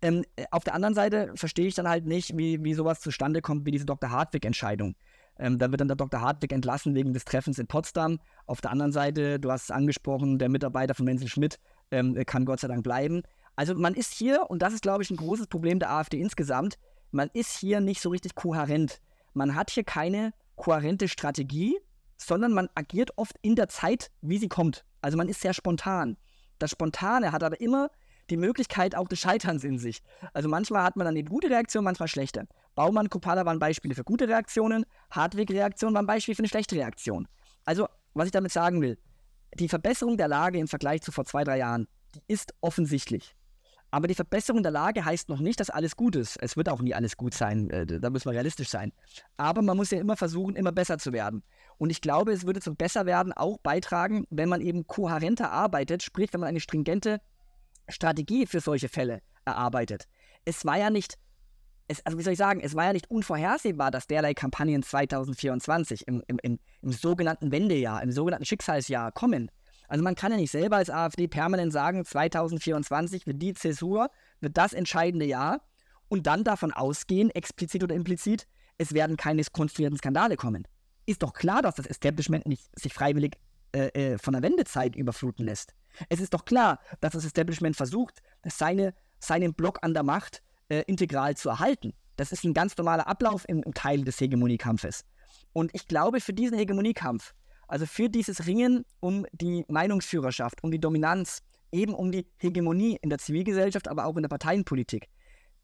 Ähm, äh, auf der anderen Seite verstehe ich dann halt nicht, wie, wie sowas zustande kommt, wie diese Dr. Hartwig-Entscheidung. Ähm, da wird dann der Dr. Hartwig entlassen wegen des Treffens in Potsdam. Auf der anderen Seite, du hast es angesprochen, der Mitarbeiter von Menzel Schmidt ähm, kann Gott sei Dank bleiben. Also man ist hier, und das ist, glaube ich, ein großes Problem der AfD insgesamt, man ist hier nicht so richtig kohärent. Man hat hier keine kohärente Strategie, sondern man agiert oft in der Zeit, wie sie kommt. Also man ist sehr spontan. Das Spontane hat aber immer die Möglichkeit auch des Scheiterns in sich. Also manchmal hat man dann eine gute Reaktion, manchmal schlechte. Baumann, Kopala waren Beispiele für gute Reaktionen, Hartwig-Reaktion waren Beispiele für eine schlechte Reaktion. Also, was ich damit sagen will, die Verbesserung der Lage im Vergleich zu vor zwei, drei Jahren, die ist offensichtlich. Aber die Verbesserung der Lage heißt noch nicht, dass alles gut ist. Es wird auch nie alles gut sein. Äh, da müssen wir realistisch sein. Aber man muss ja immer versuchen, immer besser zu werden. Und ich glaube, es würde zum Besserwerden auch beitragen, wenn man eben kohärenter arbeitet, sprich, wenn man eine stringente Strategie für solche Fälle erarbeitet. Es war ja nicht, es, also wie soll ich sagen, es war ja nicht unvorhersehbar, dass derlei Kampagnen 2024 im, im, im, im sogenannten Wendejahr, im sogenannten Schicksalsjahr kommen. Also man kann ja nicht selber als AfD permanent sagen, 2024 wird die Zäsur, wird das entscheidende Jahr und dann davon ausgehen, explizit oder implizit, es werden keine konstruierten Skandale kommen. Ist doch klar, dass das Establishment nicht sich freiwillig äh, äh, von der Wendezeit überfluten lässt. Es ist doch klar, dass das Establishment versucht, seine, seinen Block an der Macht äh, integral zu erhalten. Das ist ein ganz normaler Ablauf im, im Teil des Hegemoniekampfes. Und ich glaube, für diesen Hegemoniekampf also für dieses Ringen um die Meinungsführerschaft, um die Dominanz, eben um die Hegemonie in der Zivilgesellschaft, aber auch in der Parteienpolitik.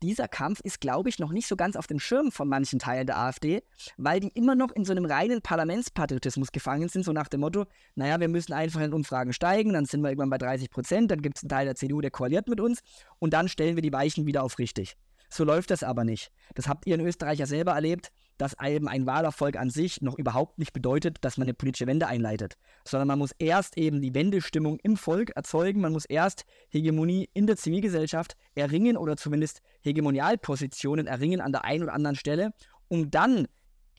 Dieser Kampf ist, glaube ich, noch nicht so ganz auf dem Schirm von manchen Teilen der AfD, weil die immer noch in so einem reinen Parlamentspatriotismus gefangen sind, so nach dem Motto, naja, wir müssen einfach in Umfragen steigen, dann sind wir irgendwann bei 30 Prozent, dann gibt es einen Teil der CDU, der koaliert mit uns und dann stellen wir die Weichen wieder auf richtig. So läuft das aber nicht. Das habt ihr in Österreich ja selber erlebt dass eben ein Wahlerfolg an sich noch überhaupt nicht bedeutet, dass man eine politische Wende einleitet, sondern man muss erst eben die Wendestimmung im Volk erzeugen, man muss erst Hegemonie in der Zivilgesellschaft erringen oder zumindest Hegemonialpositionen erringen an der einen oder anderen Stelle, um dann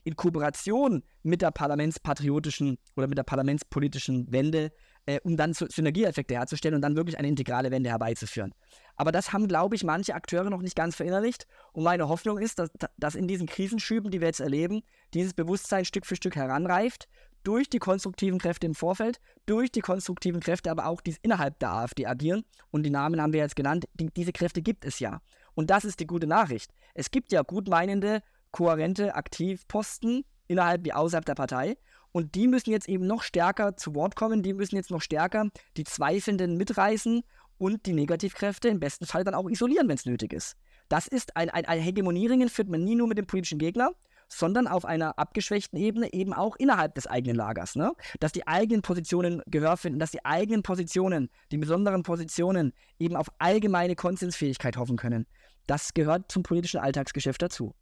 in Kooperation mit der parlamentspatriotischen oder mit der parlamentspolitischen Wende äh, um dann Synergieeffekte herzustellen und dann wirklich eine integrale Wende herbeizuführen. Aber das haben, glaube ich, manche Akteure noch nicht ganz verinnerlicht. Und meine Hoffnung ist, dass, dass in diesen Krisenschüben, die wir jetzt erleben, dieses Bewusstsein Stück für Stück heranreift, durch die konstruktiven Kräfte im Vorfeld, durch die konstruktiven Kräfte aber auch, die innerhalb der AfD agieren. Und die Namen haben wir jetzt genannt. Die, diese Kräfte gibt es ja. Und das ist die gute Nachricht. Es gibt ja gutmeinende, kohärente Aktivposten innerhalb wie außerhalb der Partei. Und die müssen jetzt eben noch stärker zu Wort kommen, die müssen jetzt noch stärker die Zweifelnden mitreißen und die Negativkräfte im besten Fall dann auch isolieren, wenn es nötig ist. Das ist ein, ein, ein Hegemonieringen führt man nie nur mit dem politischen Gegner, sondern auf einer abgeschwächten Ebene eben auch innerhalb des eigenen Lagers. Ne? Dass die eigenen Positionen Gehör finden, dass die eigenen Positionen, die besonderen Positionen eben auf allgemeine Konsensfähigkeit hoffen können. Das gehört zum politischen Alltagsgeschäft dazu.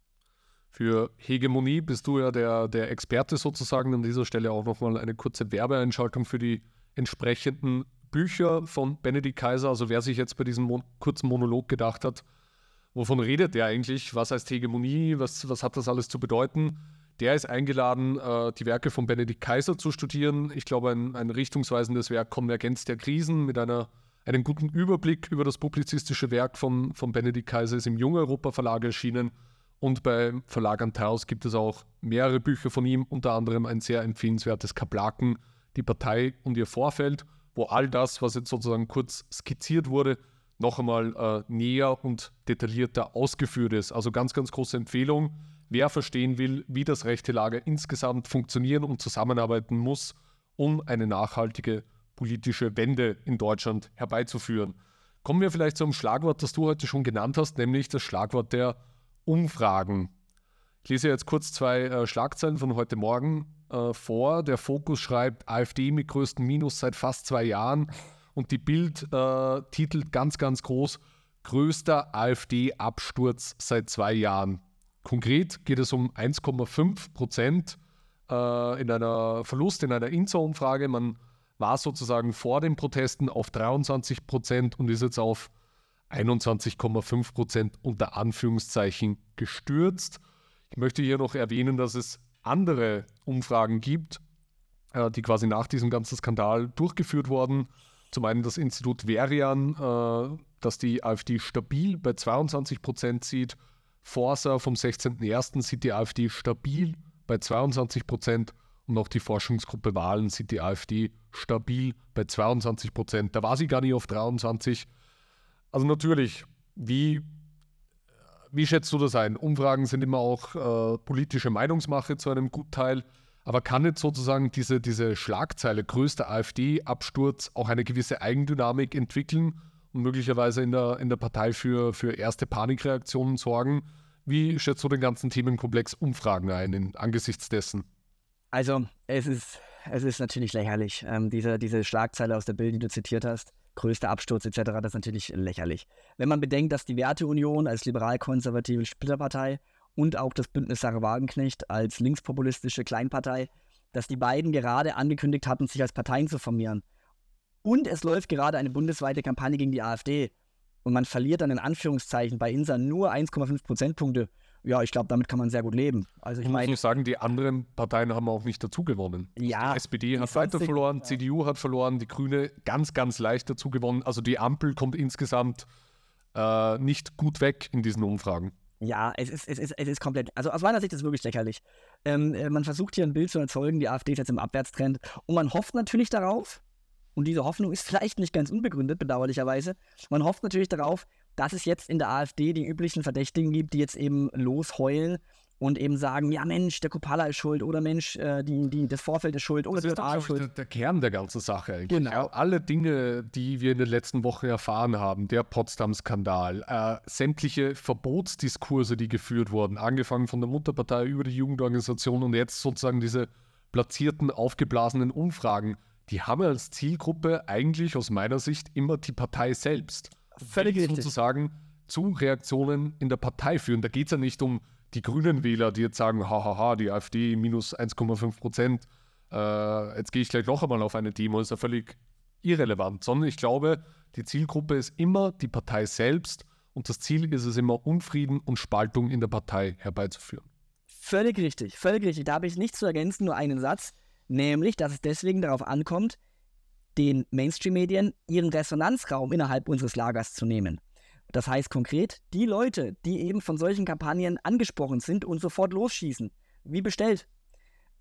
Für Hegemonie bist du ja der, der Experte sozusagen. An dieser Stelle auch nochmal eine kurze Werbeeinschaltung für die entsprechenden Bücher von Benedikt Kaiser. Also wer sich jetzt bei diesem mon kurzen Monolog gedacht hat, wovon redet der eigentlich? Was heißt Hegemonie? Was, was hat das alles zu bedeuten? Der ist eingeladen, äh, die Werke von Benedikt Kaiser zu studieren. Ich glaube, ein, ein richtungsweisendes Werk Konvergenz der Krisen mit einer, einem guten Überblick über das publizistische Werk von, von Benedikt Kaiser ist im Jung Europa Verlag erschienen. Und beim Verlag Antaus gibt es auch mehrere Bücher von ihm, unter anderem ein sehr empfehlenswertes Kaplaken, die Partei und ihr Vorfeld, wo all das, was jetzt sozusagen kurz skizziert wurde, noch einmal äh, näher und detaillierter ausgeführt ist. Also ganz, ganz große Empfehlung. Wer verstehen will, wie das rechte Lager insgesamt funktionieren und zusammenarbeiten muss, um eine nachhaltige politische Wende in Deutschland herbeizuführen. Kommen wir vielleicht zum Schlagwort, das du heute schon genannt hast, nämlich das Schlagwort der Umfragen. Ich lese jetzt kurz zwei äh, Schlagzeilen von heute Morgen äh, vor. Der Fokus schreibt AfD mit größtem Minus seit fast zwei Jahren und die Bild äh, titelt ganz, ganz groß größter AfD-Absturz seit zwei Jahren. Konkret geht es um 1,5 Prozent äh, in einer Verlust in einer Inzo-Umfrage. Man war sozusagen vor den Protesten auf 23 Prozent und ist jetzt auf 21,5 Prozent unter Anführungszeichen gestürzt. Ich möchte hier noch erwähnen, dass es andere Umfragen gibt, äh, die quasi nach diesem ganzen Skandal durchgeführt wurden. Zum einen das Institut Verian, äh, das die AfD stabil bei 22 Prozent sieht. Forsa vom 16.01. sieht die AfD stabil bei 22 Prozent und auch die Forschungsgruppe Wahlen sieht die AfD stabil bei 22 Prozent. Da war sie gar nicht auf 23 Prozent. Also natürlich, wie, wie schätzt du das ein? Umfragen sind immer auch äh, politische Meinungsmache zu einem Gutteil. Aber kann jetzt sozusagen diese, diese Schlagzeile größter AfD-Absturz auch eine gewisse Eigendynamik entwickeln und möglicherweise in der, in der Partei für, für erste Panikreaktionen sorgen? Wie schätzt du den ganzen Themenkomplex Umfragen ein in, angesichts dessen? Also es ist, es ist natürlich lächerlich, ähm, diese, diese Schlagzeile aus der Bild, die du zitiert hast größter Absturz etc., das ist natürlich lächerlich. Wenn man bedenkt, dass die Werteunion als liberal-konservative Splitterpartei und auch das Bündnis Sarah Wagenknecht als linkspopulistische Kleinpartei, dass die beiden gerade angekündigt hatten, sich als Parteien zu formieren. Und es läuft gerade eine bundesweite Kampagne gegen die AfD. Und man verliert dann in Anführungszeichen bei INSA nur 1,5 Prozentpunkte ja, ich glaube, damit kann man sehr gut leben. Also ich, ich meine, muss sagen, die anderen Parteien haben auch nicht dazu gewonnen. Ja. Die SPD hat weiter verloren, ja. CDU hat verloren, die Grüne ganz, ganz leicht dazu gewonnen. Also die Ampel kommt insgesamt äh, nicht gut weg in diesen Umfragen. Ja, es ist, es ist, es ist komplett, also aus meiner Sicht ist es wirklich lächerlich. Ähm, äh, man versucht hier ein Bild zu erzeugen, die AfD ist jetzt im Abwärtstrend und man hofft natürlich darauf, und diese Hoffnung ist vielleicht nicht ganz unbegründet, bedauerlicherweise, man hofft natürlich darauf, dass es jetzt in der AfD die üblichen Verdächtigen gibt, die jetzt eben losheulen und eben sagen, ja Mensch, der Kopala ist schuld oder Mensch, äh, die, die, das Vorfeld ist schuld oder das, das ist schuld. Der, der, Kern der ganzen Sache eigentlich. Genau. Ja, alle Dinge, die wir in den letzten Wochen erfahren haben, der Potsdam-Skandal, äh, sämtliche Verbotsdiskurse, die geführt wurden, angefangen von der Mutterpartei über die Jugendorganisation und jetzt sozusagen diese platzierten, aufgeblasenen Umfragen, die haben als Zielgruppe eigentlich aus meiner Sicht immer die Partei selbst. Völlig richtig. sozusagen zu Reaktionen in der Partei führen. Da geht es ja nicht um die grünen Wähler, die jetzt sagen, hahaha, die AfD minus 1,5 Prozent, äh, jetzt gehe ich gleich noch einmal auf eine Demo, ist ja völlig irrelevant, sondern ich glaube, die Zielgruppe ist immer die Partei selbst und das Ziel ist es immer, Unfrieden und Spaltung in der Partei herbeizuführen. Völlig richtig, völlig richtig. Da habe ich nichts zu ergänzen, nur einen Satz, nämlich, dass es deswegen darauf ankommt, den Mainstream-Medien ihren Resonanzraum innerhalb unseres Lagers zu nehmen. Das heißt konkret, die Leute, die eben von solchen Kampagnen angesprochen sind und sofort losschießen, wie bestellt.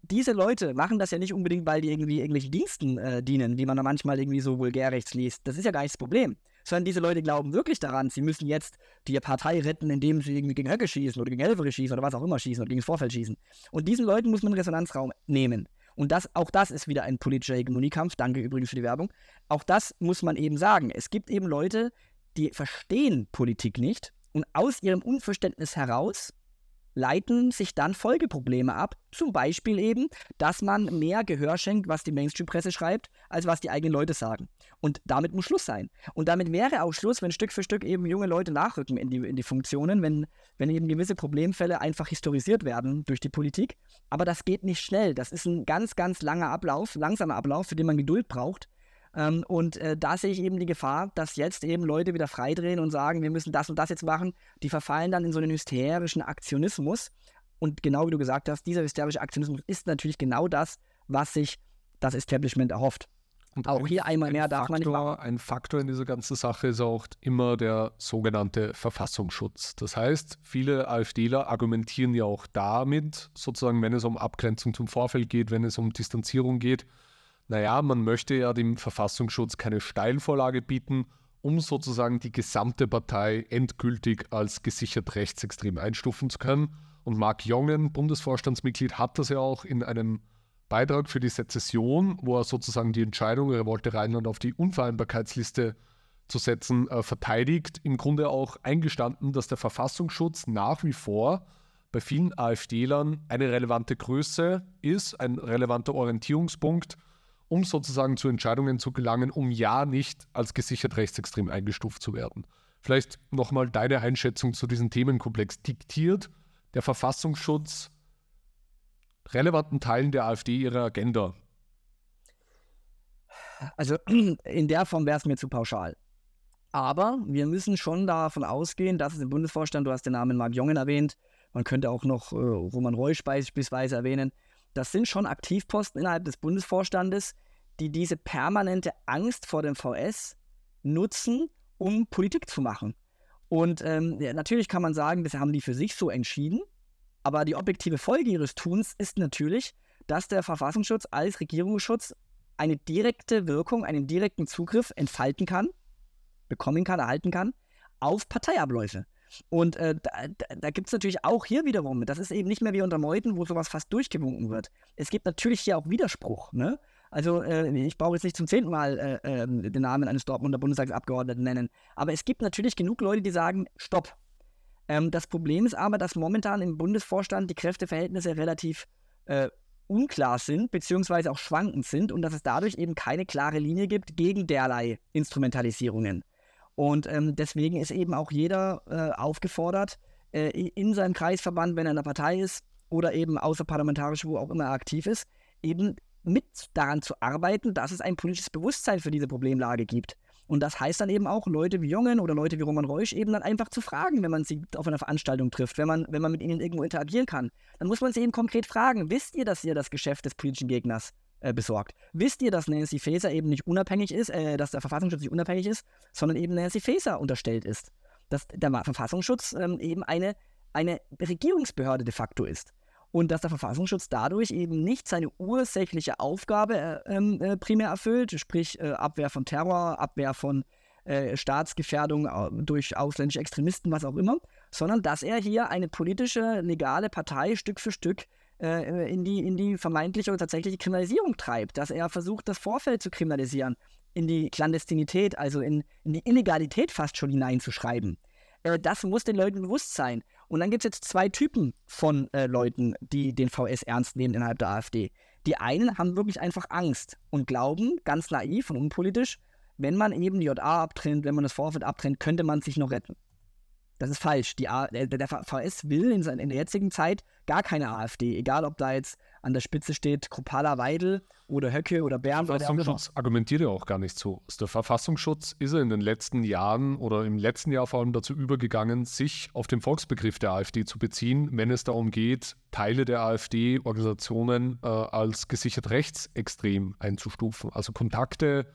Diese Leute machen das ja nicht unbedingt, weil die irgendwie irgendwelchen Diensten äh, dienen, die man da manchmal irgendwie so vulgärrechts liest. Das ist ja gar nicht das Problem. Sondern diese Leute glauben wirklich daran, sie müssen jetzt die Partei retten, indem sie irgendwie gegen Höcke schießen oder gegen Elfere schießen oder was auch immer schießen oder gegen das Vorfeld schießen. Und diesen Leuten muss man Resonanzraum nehmen. Und das, auch das ist wieder ein politischer Hegemoniekampf. Danke übrigens für die Werbung. Auch das muss man eben sagen. Es gibt eben Leute, die verstehen Politik nicht und aus ihrem Unverständnis heraus leiten sich dann Folgeprobleme ab. Zum Beispiel eben, dass man mehr Gehör schenkt, was die Mainstream-Presse schreibt, als was die eigenen Leute sagen. Und damit muss Schluss sein. Und damit wäre auch Schluss, wenn Stück für Stück eben junge Leute nachrücken in die, in die Funktionen, wenn, wenn eben gewisse Problemfälle einfach historisiert werden durch die Politik. Aber das geht nicht schnell. Das ist ein ganz, ganz langer Ablauf, langsamer Ablauf, für den man Geduld braucht. Ähm, und äh, da sehe ich eben die Gefahr, dass jetzt eben Leute wieder freidrehen und sagen, wir müssen das und das jetzt machen. Die verfallen dann in so einen hysterischen Aktionismus. Und genau wie du gesagt hast, dieser hysterische Aktionismus ist natürlich genau das, was sich das Establishment erhofft. Und auch hier einmal mehr darf Faktor, man nicht. Ein Faktor in dieser ganzen Sache ist auch immer der sogenannte Verfassungsschutz. Das heißt, viele AfDler argumentieren ja auch damit, sozusagen, wenn es um Abgrenzung zum Vorfeld geht, wenn es um Distanzierung geht, naja, man möchte ja dem Verfassungsschutz keine Steilvorlage bieten, um sozusagen die gesamte Partei endgültig als gesichert rechtsextrem einstufen zu können. Und Marc Jongen, Bundesvorstandsmitglied, hat das ja auch in einem Beitrag für die Sezession, wo er sozusagen die Entscheidung, wollte Rheinland auf die Unvereinbarkeitsliste zu setzen, äh, verteidigt. Im Grunde auch eingestanden, dass der Verfassungsschutz nach wie vor bei vielen AfD-Lern eine relevante Größe ist, ein relevanter Orientierungspunkt um sozusagen zu Entscheidungen zu gelangen, um ja nicht als gesichert rechtsextrem eingestuft zu werden. Vielleicht nochmal deine Einschätzung zu diesem Themenkomplex. Diktiert der Verfassungsschutz relevanten Teilen der AfD ihre Agenda? Also <clears throat> in der Form wäre es mir zu pauschal. Aber wir müssen schon davon ausgehen, dass es im Bundesvorstand, du hast den Namen Marc Jongen erwähnt, man könnte auch noch äh, Roman Reusch beispielsweise erwähnen, das sind schon Aktivposten innerhalb des Bundesvorstandes, die diese permanente Angst vor dem VS nutzen, um Politik zu machen. Und ähm, natürlich kann man sagen, das haben die für sich so entschieden, aber die objektive Folge ihres Tuns ist natürlich, dass der Verfassungsschutz als Regierungsschutz eine direkte Wirkung, einen direkten Zugriff entfalten kann, bekommen kann, erhalten kann, auf Parteiabläufe. Und äh, da, da gibt es natürlich auch hier wiederum, das ist eben nicht mehr wie unter Meuthen, wo sowas fast durchgewunken wird. Es gibt natürlich hier auch Widerspruch. Ne? Also äh, ich brauche jetzt nicht zum zehnten Mal äh, äh, den Namen eines Dortmunder Bundestagsabgeordneten nennen, aber es gibt natürlich genug Leute, die sagen, stopp. Ähm, das Problem ist aber, dass momentan im Bundesvorstand die Kräfteverhältnisse relativ äh, unklar sind, beziehungsweise auch schwankend sind und dass es dadurch eben keine klare Linie gibt gegen derlei Instrumentalisierungen. Und ähm, deswegen ist eben auch jeder äh, aufgefordert, äh, in seinem Kreisverband, wenn er in der Partei ist oder eben außerparlamentarisch, wo auch immer er aktiv ist, eben mit daran zu arbeiten, dass es ein politisches Bewusstsein für diese Problemlage gibt. Und das heißt dann eben auch, Leute wie Jungen oder Leute wie Roman Reusch eben dann einfach zu fragen, wenn man sie auf einer Veranstaltung trifft, wenn man, wenn man mit ihnen irgendwo interagieren kann. Dann muss man sie eben konkret fragen, wisst ihr, dass ihr das Geschäft des politischen Gegners äh, besorgt. Wisst ihr, dass Nancy Faeser eben nicht unabhängig ist, äh, dass der Verfassungsschutz nicht unabhängig ist, sondern eben Nancy Faeser unterstellt ist? Dass der Verfassungsschutz ähm, eben eine, eine Regierungsbehörde de facto ist. Und dass der Verfassungsschutz dadurch eben nicht seine ursächliche Aufgabe äh, ähm, äh, primär erfüllt, sprich äh, Abwehr von Terror, Abwehr von äh, Staatsgefährdung durch ausländische Extremisten, was auch immer, sondern dass er hier eine politische, legale Partei Stück für Stück äh, in, die, in die vermeintliche oder tatsächliche Kriminalisierung treibt, dass er versucht, das Vorfeld zu kriminalisieren, in die Klandestinität, also in, in die Illegalität fast schon hineinzuschreiben. Äh, das muss den Leuten bewusst sein. Und dann gibt es jetzt zwei Typen von äh, Leuten, die den VS ernst nehmen innerhalb der AfD. Die einen haben wirklich einfach Angst und glauben, ganz naiv und unpolitisch, wenn man eben die JA abtrennt, wenn man das Vorfeld abtrennt, könnte man sich noch retten. Das ist falsch. Die A der, der VS will in, in, der jetzigen Zeit gar keine AfD. Egal, ob da jetzt an der Spitze steht Kropala Weidel oder Höcke oder Bernd. Der Verfassungsschutz argumentiert ja auch gar nicht so. Der Verfassungsschutz ist ja in den letzten Jahren oder im letzten Jahr vor allem dazu übergegangen, sich auf den Volksbegriff der AfD zu beziehen, wenn es darum geht, Teile der AfD-Organisationen äh, als gesichert rechtsextrem einzustufen. Also Kontakte,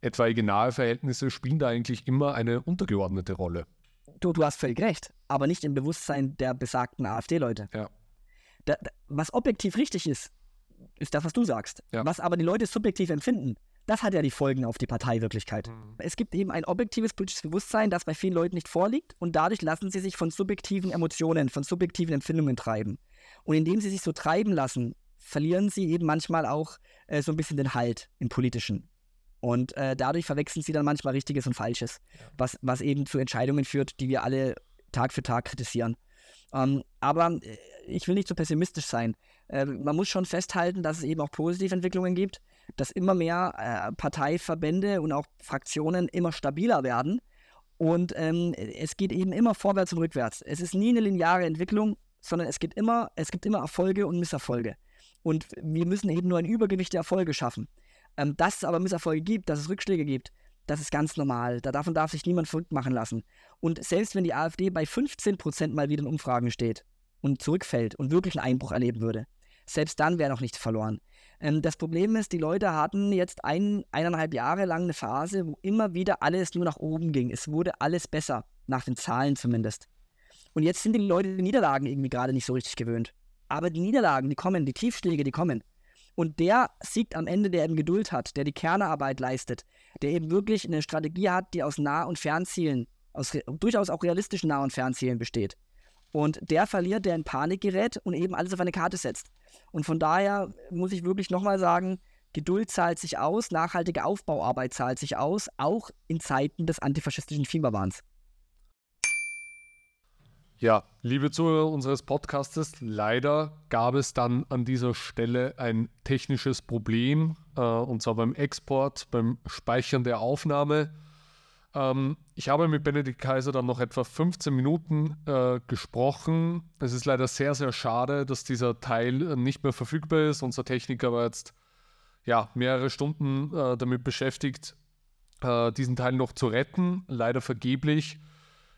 etwaige nahe Verhältnisse spielen da eigentlich immer eine untergeordnete Rolle du, du hast völlig recht, aber nicht im Bewusstsein der besagten AfD-Leute. Ja. Da, was objektiv richtig ist, ist das, was du sagst. Ja. Was aber die Leute subjektiv empfinden, das hat ja die Folgen auf die Parteiwirklichkeit. Mhm. Es gibt eben ein objektives politisches Bewusstsein, das bei vielen Leuten nicht vorliegt und dadurch lassen sie sich von subjektiven Emotionen, von subjektiven Empfindungen treiben. Und indem sie sich so treiben lassen, verlieren sie eben manchmal auch äh, so ein bisschen den Halt im Politischen. Und äh, dadurch verwechseln sie dann manchmal Richtiges und Falsches, ja. was, was eben zu Entscheidungen führt, die wir alle Tag für Tag kritisieren. Ähm, aber äh, ich will nicht zu so pessimistisch sein. Äh, man muss schon festhalten, dass es eben auch positive Entwicklungen gibt, dass immer mehr äh, Parteiverbände und auch Fraktionen immer stabiler werden. Und ähm, es geht eben immer vorwärts und rückwärts. Es ist nie eine lineare Entwicklung, sondern es, geht immer, es gibt immer Erfolge und Misserfolge. Und wir müssen eben nur ein Übergewicht der Erfolge schaffen. Ähm, dass es aber Misserfolge gibt, dass es Rückschläge gibt, das ist ganz normal. Davon darf sich niemand verrückt machen lassen. Und selbst wenn die AfD bei 15 Prozent mal wieder in Umfragen steht und zurückfällt und wirklich einen Einbruch erleben würde, selbst dann wäre noch nichts verloren. Ähm, das Problem ist, die Leute hatten jetzt ein, eineinhalb Jahre lang eine Phase, wo immer wieder alles nur nach oben ging. Es wurde alles besser, nach den Zahlen zumindest. Und jetzt sind die Leute die Niederlagen irgendwie gerade nicht so richtig gewöhnt. Aber die Niederlagen, die kommen, die Tiefschläge, die kommen. Und der siegt am Ende, der eben Geduld hat, der die Kernarbeit leistet, der eben wirklich eine Strategie hat, die aus Nah- und Fernzielen, aus durchaus auch realistischen Nah- und Fernzielen besteht. Und der verliert, der in Panik gerät und eben alles auf eine Karte setzt. Und von daher muss ich wirklich nochmal sagen, Geduld zahlt sich aus, nachhaltige Aufbauarbeit zahlt sich aus, auch in Zeiten des antifaschistischen Fieberwahns. Ja, liebe Zuhörer unseres Podcastes, leider gab es dann an dieser Stelle ein technisches Problem, äh, und zwar beim Export, beim Speichern der Aufnahme. Ähm, ich habe mit Benedikt Kaiser dann noch etwa 15 Minuten äh, gesprochen. Es ist leider sehr, sehr schade, dass dieser Teil äh, nicht mehr verfügbar ist. Unser Techniker war jetzt ja, mehrere Stunden äh, damit beschäftigt, äh, diesen Teil noch zu retten, leider vergeblich.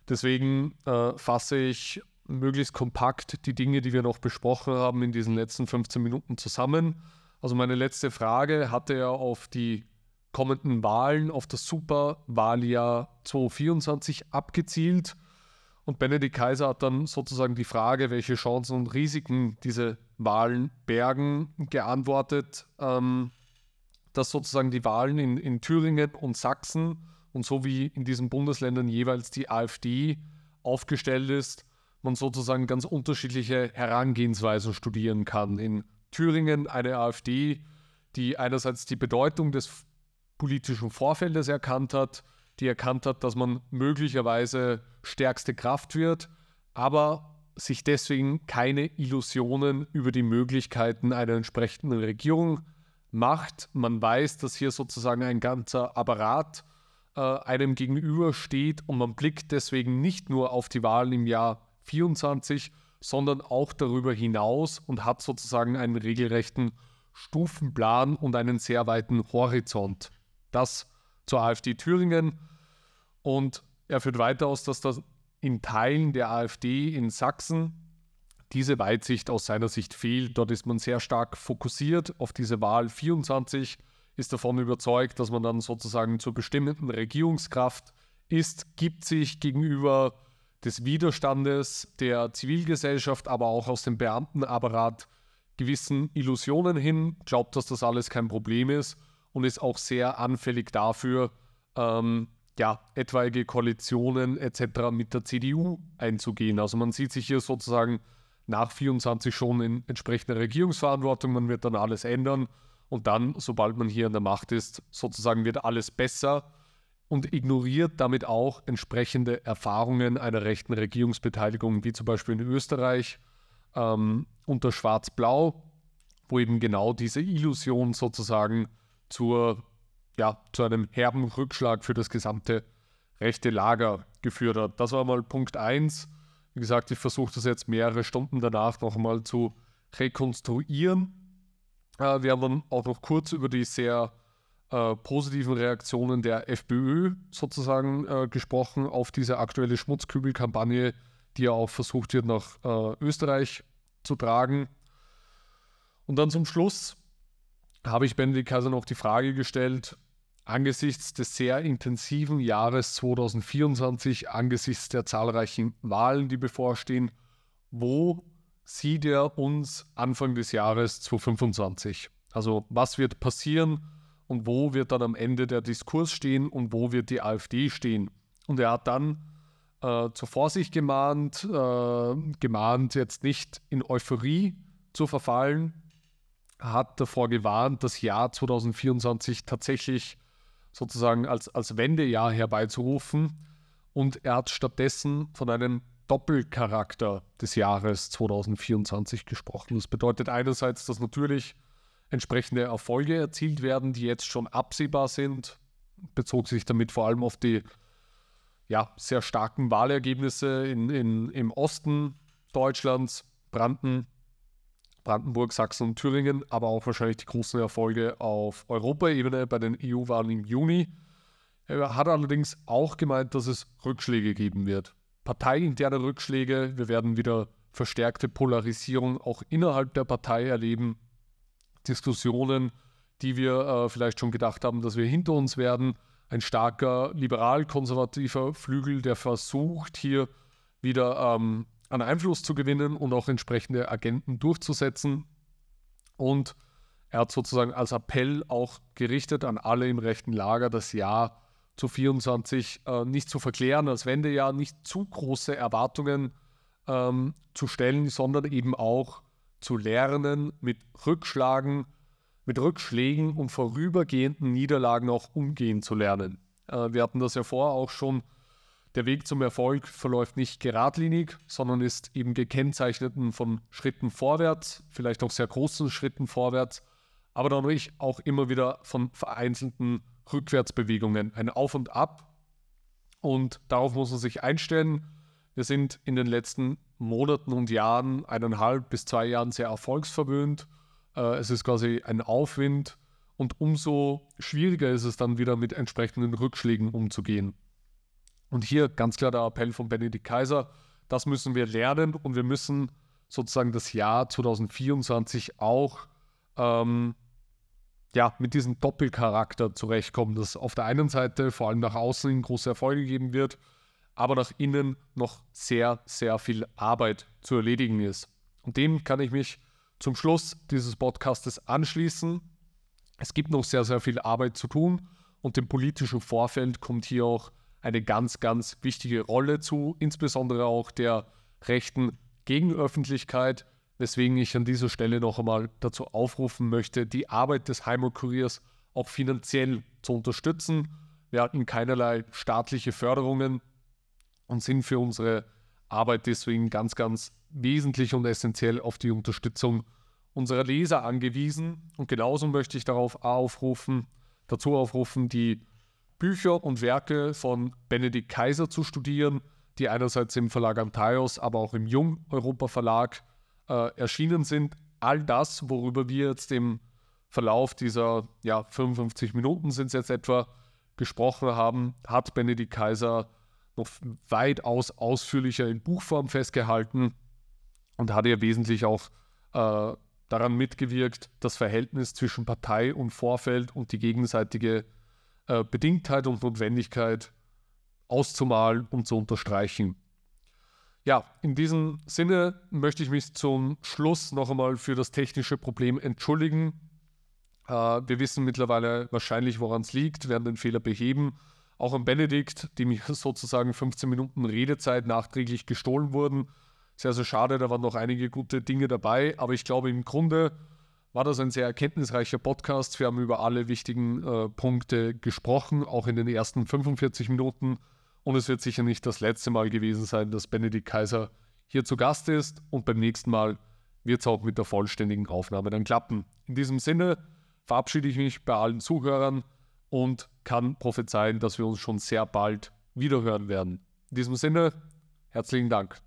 Deswegen äh, fasse ich möglichst kompakt die Dinge, die wir noch besprochen haben, in diesen letzten 15 Minuten zusammen. Also meine letzte Frage hatte ja auf die kommenden Wahlen, auf das Superwahljahr 2024 abgezielt. Und Benedikt Kaiser hat dann sozusagen die Frage, welche Chancen und Risiken diese Wahlen bergen, geantwortet, ähm, dass sozusagen die Wahlen in, in Thüringen und Sachsen und so wie in diesen Bundesländern jeweils die AfD aufgestellt ist, man sozusagen ganz unterschiedliche Herangehensweisen studieren kann. In Thüringen eine AfD, die einerseits die Bedeutung des politischen Vorfeldes erkannt hat, die erkannt hat, dass man möglicherweise stärkste Kraft wird, aber sich deswegen keine Illusionen über die Möglichkeiten einer entsprechenden Regierung macht. Man weiß, dass hier sozusagen ein ganzer Apparat äh, einem gegenübersteht und man blickt deswegen nicht nur auf die Wahlen im Jahr 24, sondern auch darüber hinaus und hat sozusagen einen regelrechten Stufenplan und einen sehr weiten Horizont. Das zur AfD Thüringen und er führt weiter aus, dass das in Teilen der AfD in Sachsen diese Weitsicht aus seiner Sicht fehlt. Dort ist man sehr stark fokussiert auf diese Wahl 24 ist davon überzeugt, dass man dann sozusagen zur bestimmenden Regierungskraft ist, gibt sich gegenüber des Widerstandes der Zivilgesellschaft, aber auch aus dem Beamtenapparat gewissen Illusionen hin, glaubt, dass das alles kein Problem ist und ist auch sehr anfällig dafür, ähm, ja, etwaige Koalitionen etc. mit der CDU einzugehen. Also man sieht sich hier sozusagen nach 24 schon in entsprechender Regierungsverantwortung, man wird dann alles ändern und dann, sobald man hier an der Macht ist, sozusagen wird alles besser und ignoriert damit auch entsprechende Erfahrungen einer rechten Regierungsbeteiligung, wie zum Beispiel in Österreich ähm, unter Schwarz-Blau, wo eben genau diese Illusion sozusagen zur, ja, zu einem herben Rückschlag für das gesamte rechte Lager geführt hat. Das war mal Punkt 1. Wie gesagt, ich versuche das jetzt mehrere Stunden danach noch einmal zu rekonstruieren. Äh, wir haben dann auch noch kurz über die sehr äh, positiven Reaktionen der FPÖ sozusagen äh, gesprochen auf diese aktuelle Schmutzkübelkampagne, die ja auch versucht wird, nach äh, Österreich zu tragen. Und dann zum Schluss habe ich Benedikt Kaiser noch die Frage gestellt, angesichts des sehr intensiven Jahres 2024, angesichts der zahlreichen Wahlen, die bevorstehen, wo sieht er uns Anfang des Jahres 2025? Also was wird passieren und wo wird dann am Ende der Diskurs stehen und wo wird die AfD stehen? Und er hat dann äh, zur Vorsicht gemahnt, äh, gemahnt, jetzt nicht in Euphorie zu verfallen, hat davor gewarnt, das Jahr 2024 tatsächlich sozusagen als, als Wendejahr herbeizurufen. Und er hat stattdessen von einem Doppelcharakter des Jahres 2024 gesprochen. Das bedeutet einerseits, dass natürlich entsprechende Erfolge erzielt werden, die jetzt schon absehbar sind, bezog sich damit vor allem auf die ja, sehr starken Wahlergebnisse in, in, im Osten Deutschlands, Branden, Brandenburg, Sachsen und Thüringen, aber auch wahrscheinlich die großen Erfolge auf Europaebene bei den EU-Wahlen im Juni. Er hat allerdings auch gemeint, dass es Rückschläge geben wird. Parteiinterne Rückschläge, wir werden wieder verstärkte Polarisierung auch innerhalb der Partei erleben. Diskussionen, die wir äh, vielleicht schon gedacht haben, dass wir hinter uns werden. Ein starker liberal-konservativer Flügel, der versucht, hier wieder ähm, an Einfluss zu gewinnen und auch entsprechende Agenten durchzusetzen. Und er hat sozusagen als Appell auch gerichtet an alle im rechten Lager, das Jahr zu 24 äh, nicht zu verklären, als Wendejahr nicht zu große Erwartungen ähm, zu stellen, sondern eben auch zu lernen, mit Rückschlagen, mit Rückschlägen und vorübergehenden Niederlagen auch umgehen zu lernen. Äh, wir hatten das ja vorher auch schon der Weg zum Erfolg verläuft nicht geradlinig, sondern ist eben gekennzeichnet von Schritten vorwärts, vielleicht auch sehr großen Schritten vorwärts, aber dann auch immer wieder von vereinzelten Rückwärtsbewegungen, ein Auf und Ab. Und darauf muss man sich einstellen. Wir sind in den letzten Monaten und Jahren, eineinhalb bis zwei Jahren, sehr erfolgsverwöhnt. Äh, es ist quasi ein Aufwind und umso schwieriger ist es dann wieder mit entsprechenden Rückschlägen umzugehen. Und hier ganz klar der Appell von Benedikt Kaiser, das müssen wir lernen und wir müssen sozusagen das Jahr 2024 auch ähm, ja, mit diesem Doppelcharakter zurechtkommen, dass auf der einen Seite vor allem nach außen große Erfolge geben wird, aber nach innen noch sehr, sehr viel Arbeit zu erledigen ist. Und dem kann ich mich zum Schluss dieses Podcastes anschließen. Es gibt noch sehr, sehr viel Arbeit zu tun und dem politischen Vorfeld kommt hier auch eine ganz, ganz wichtige Rolle zu, insbesondere auch der rechten Gegenöffentlichkeit, weswegen ich an dieser Stelle noch einmal dazu aufrufen möchte, die Arbeit des Heimatkuriers auch finanziell zu unterstützen. Wir hatten keinerlei staatliche Förderungen und sind für unsere Arbeit deswegen ganz, ganz wesentlich und essentiell auf die Unterstützung unserer Leser angewiesen. Und genauso möchte ich darauf aufrufen, dazu aufrufen, die Bücher und Werke von Benedikt Kaiser zu studieren, die einerseits im Verlag Antaios, aber auch im Jung Europa Verlag äh, erschienen sind. All das, worüber wir jetzt im Verlauf dieser ja, 55 Minuten sind es jetzt etwa gesprochen haben, hat Benedikt Kaiser noch weitaus ausführlicher in Buchform festgehalten und hat ja wesentlich auch äh, daran mitgewirkt, das Verhältnis zwischen Partei und Vorfeld und die gegenseitige äh, Bedingtheit und Notwendigkeit auszumalen und zu unterstreichen. Ja, in diesem Sinne möchte ich mich zum Schluss noch einmal für das technische Problem entschuldigen. Äh, wir wissen mittlerweile wahrscheinlich, woran es liegt, werden den Fehler beheben. Auch an Benedikt, dem mir <laughs> sozusagen 15 Minuten Redezeit nachträglich gestohlen wurden. Sehr, sehr schade, da waren noch einige gute Dinge dabei, aber ich glaube im Grunde war das ein sehr erkenntnisreicher Podcast. Wir haben über alle wichtigen äh, Punkte gesprochen, auch in den ersten 45 Minuten. Und es wird sicher nicht das letzte Mal gewesen sein, dass Benedikt Kaiser hier zu Gast ist. Und beim nächsten Mal wird es auch mit der vollständigen Aufnahme dann klappen. In diesem Sinne verabschiede ich mich bei allen Zuhörern und kann prophezeien, dass wir uns schon sehr bald wiederhören werden. In diesem Sinne, herzlichen Dank.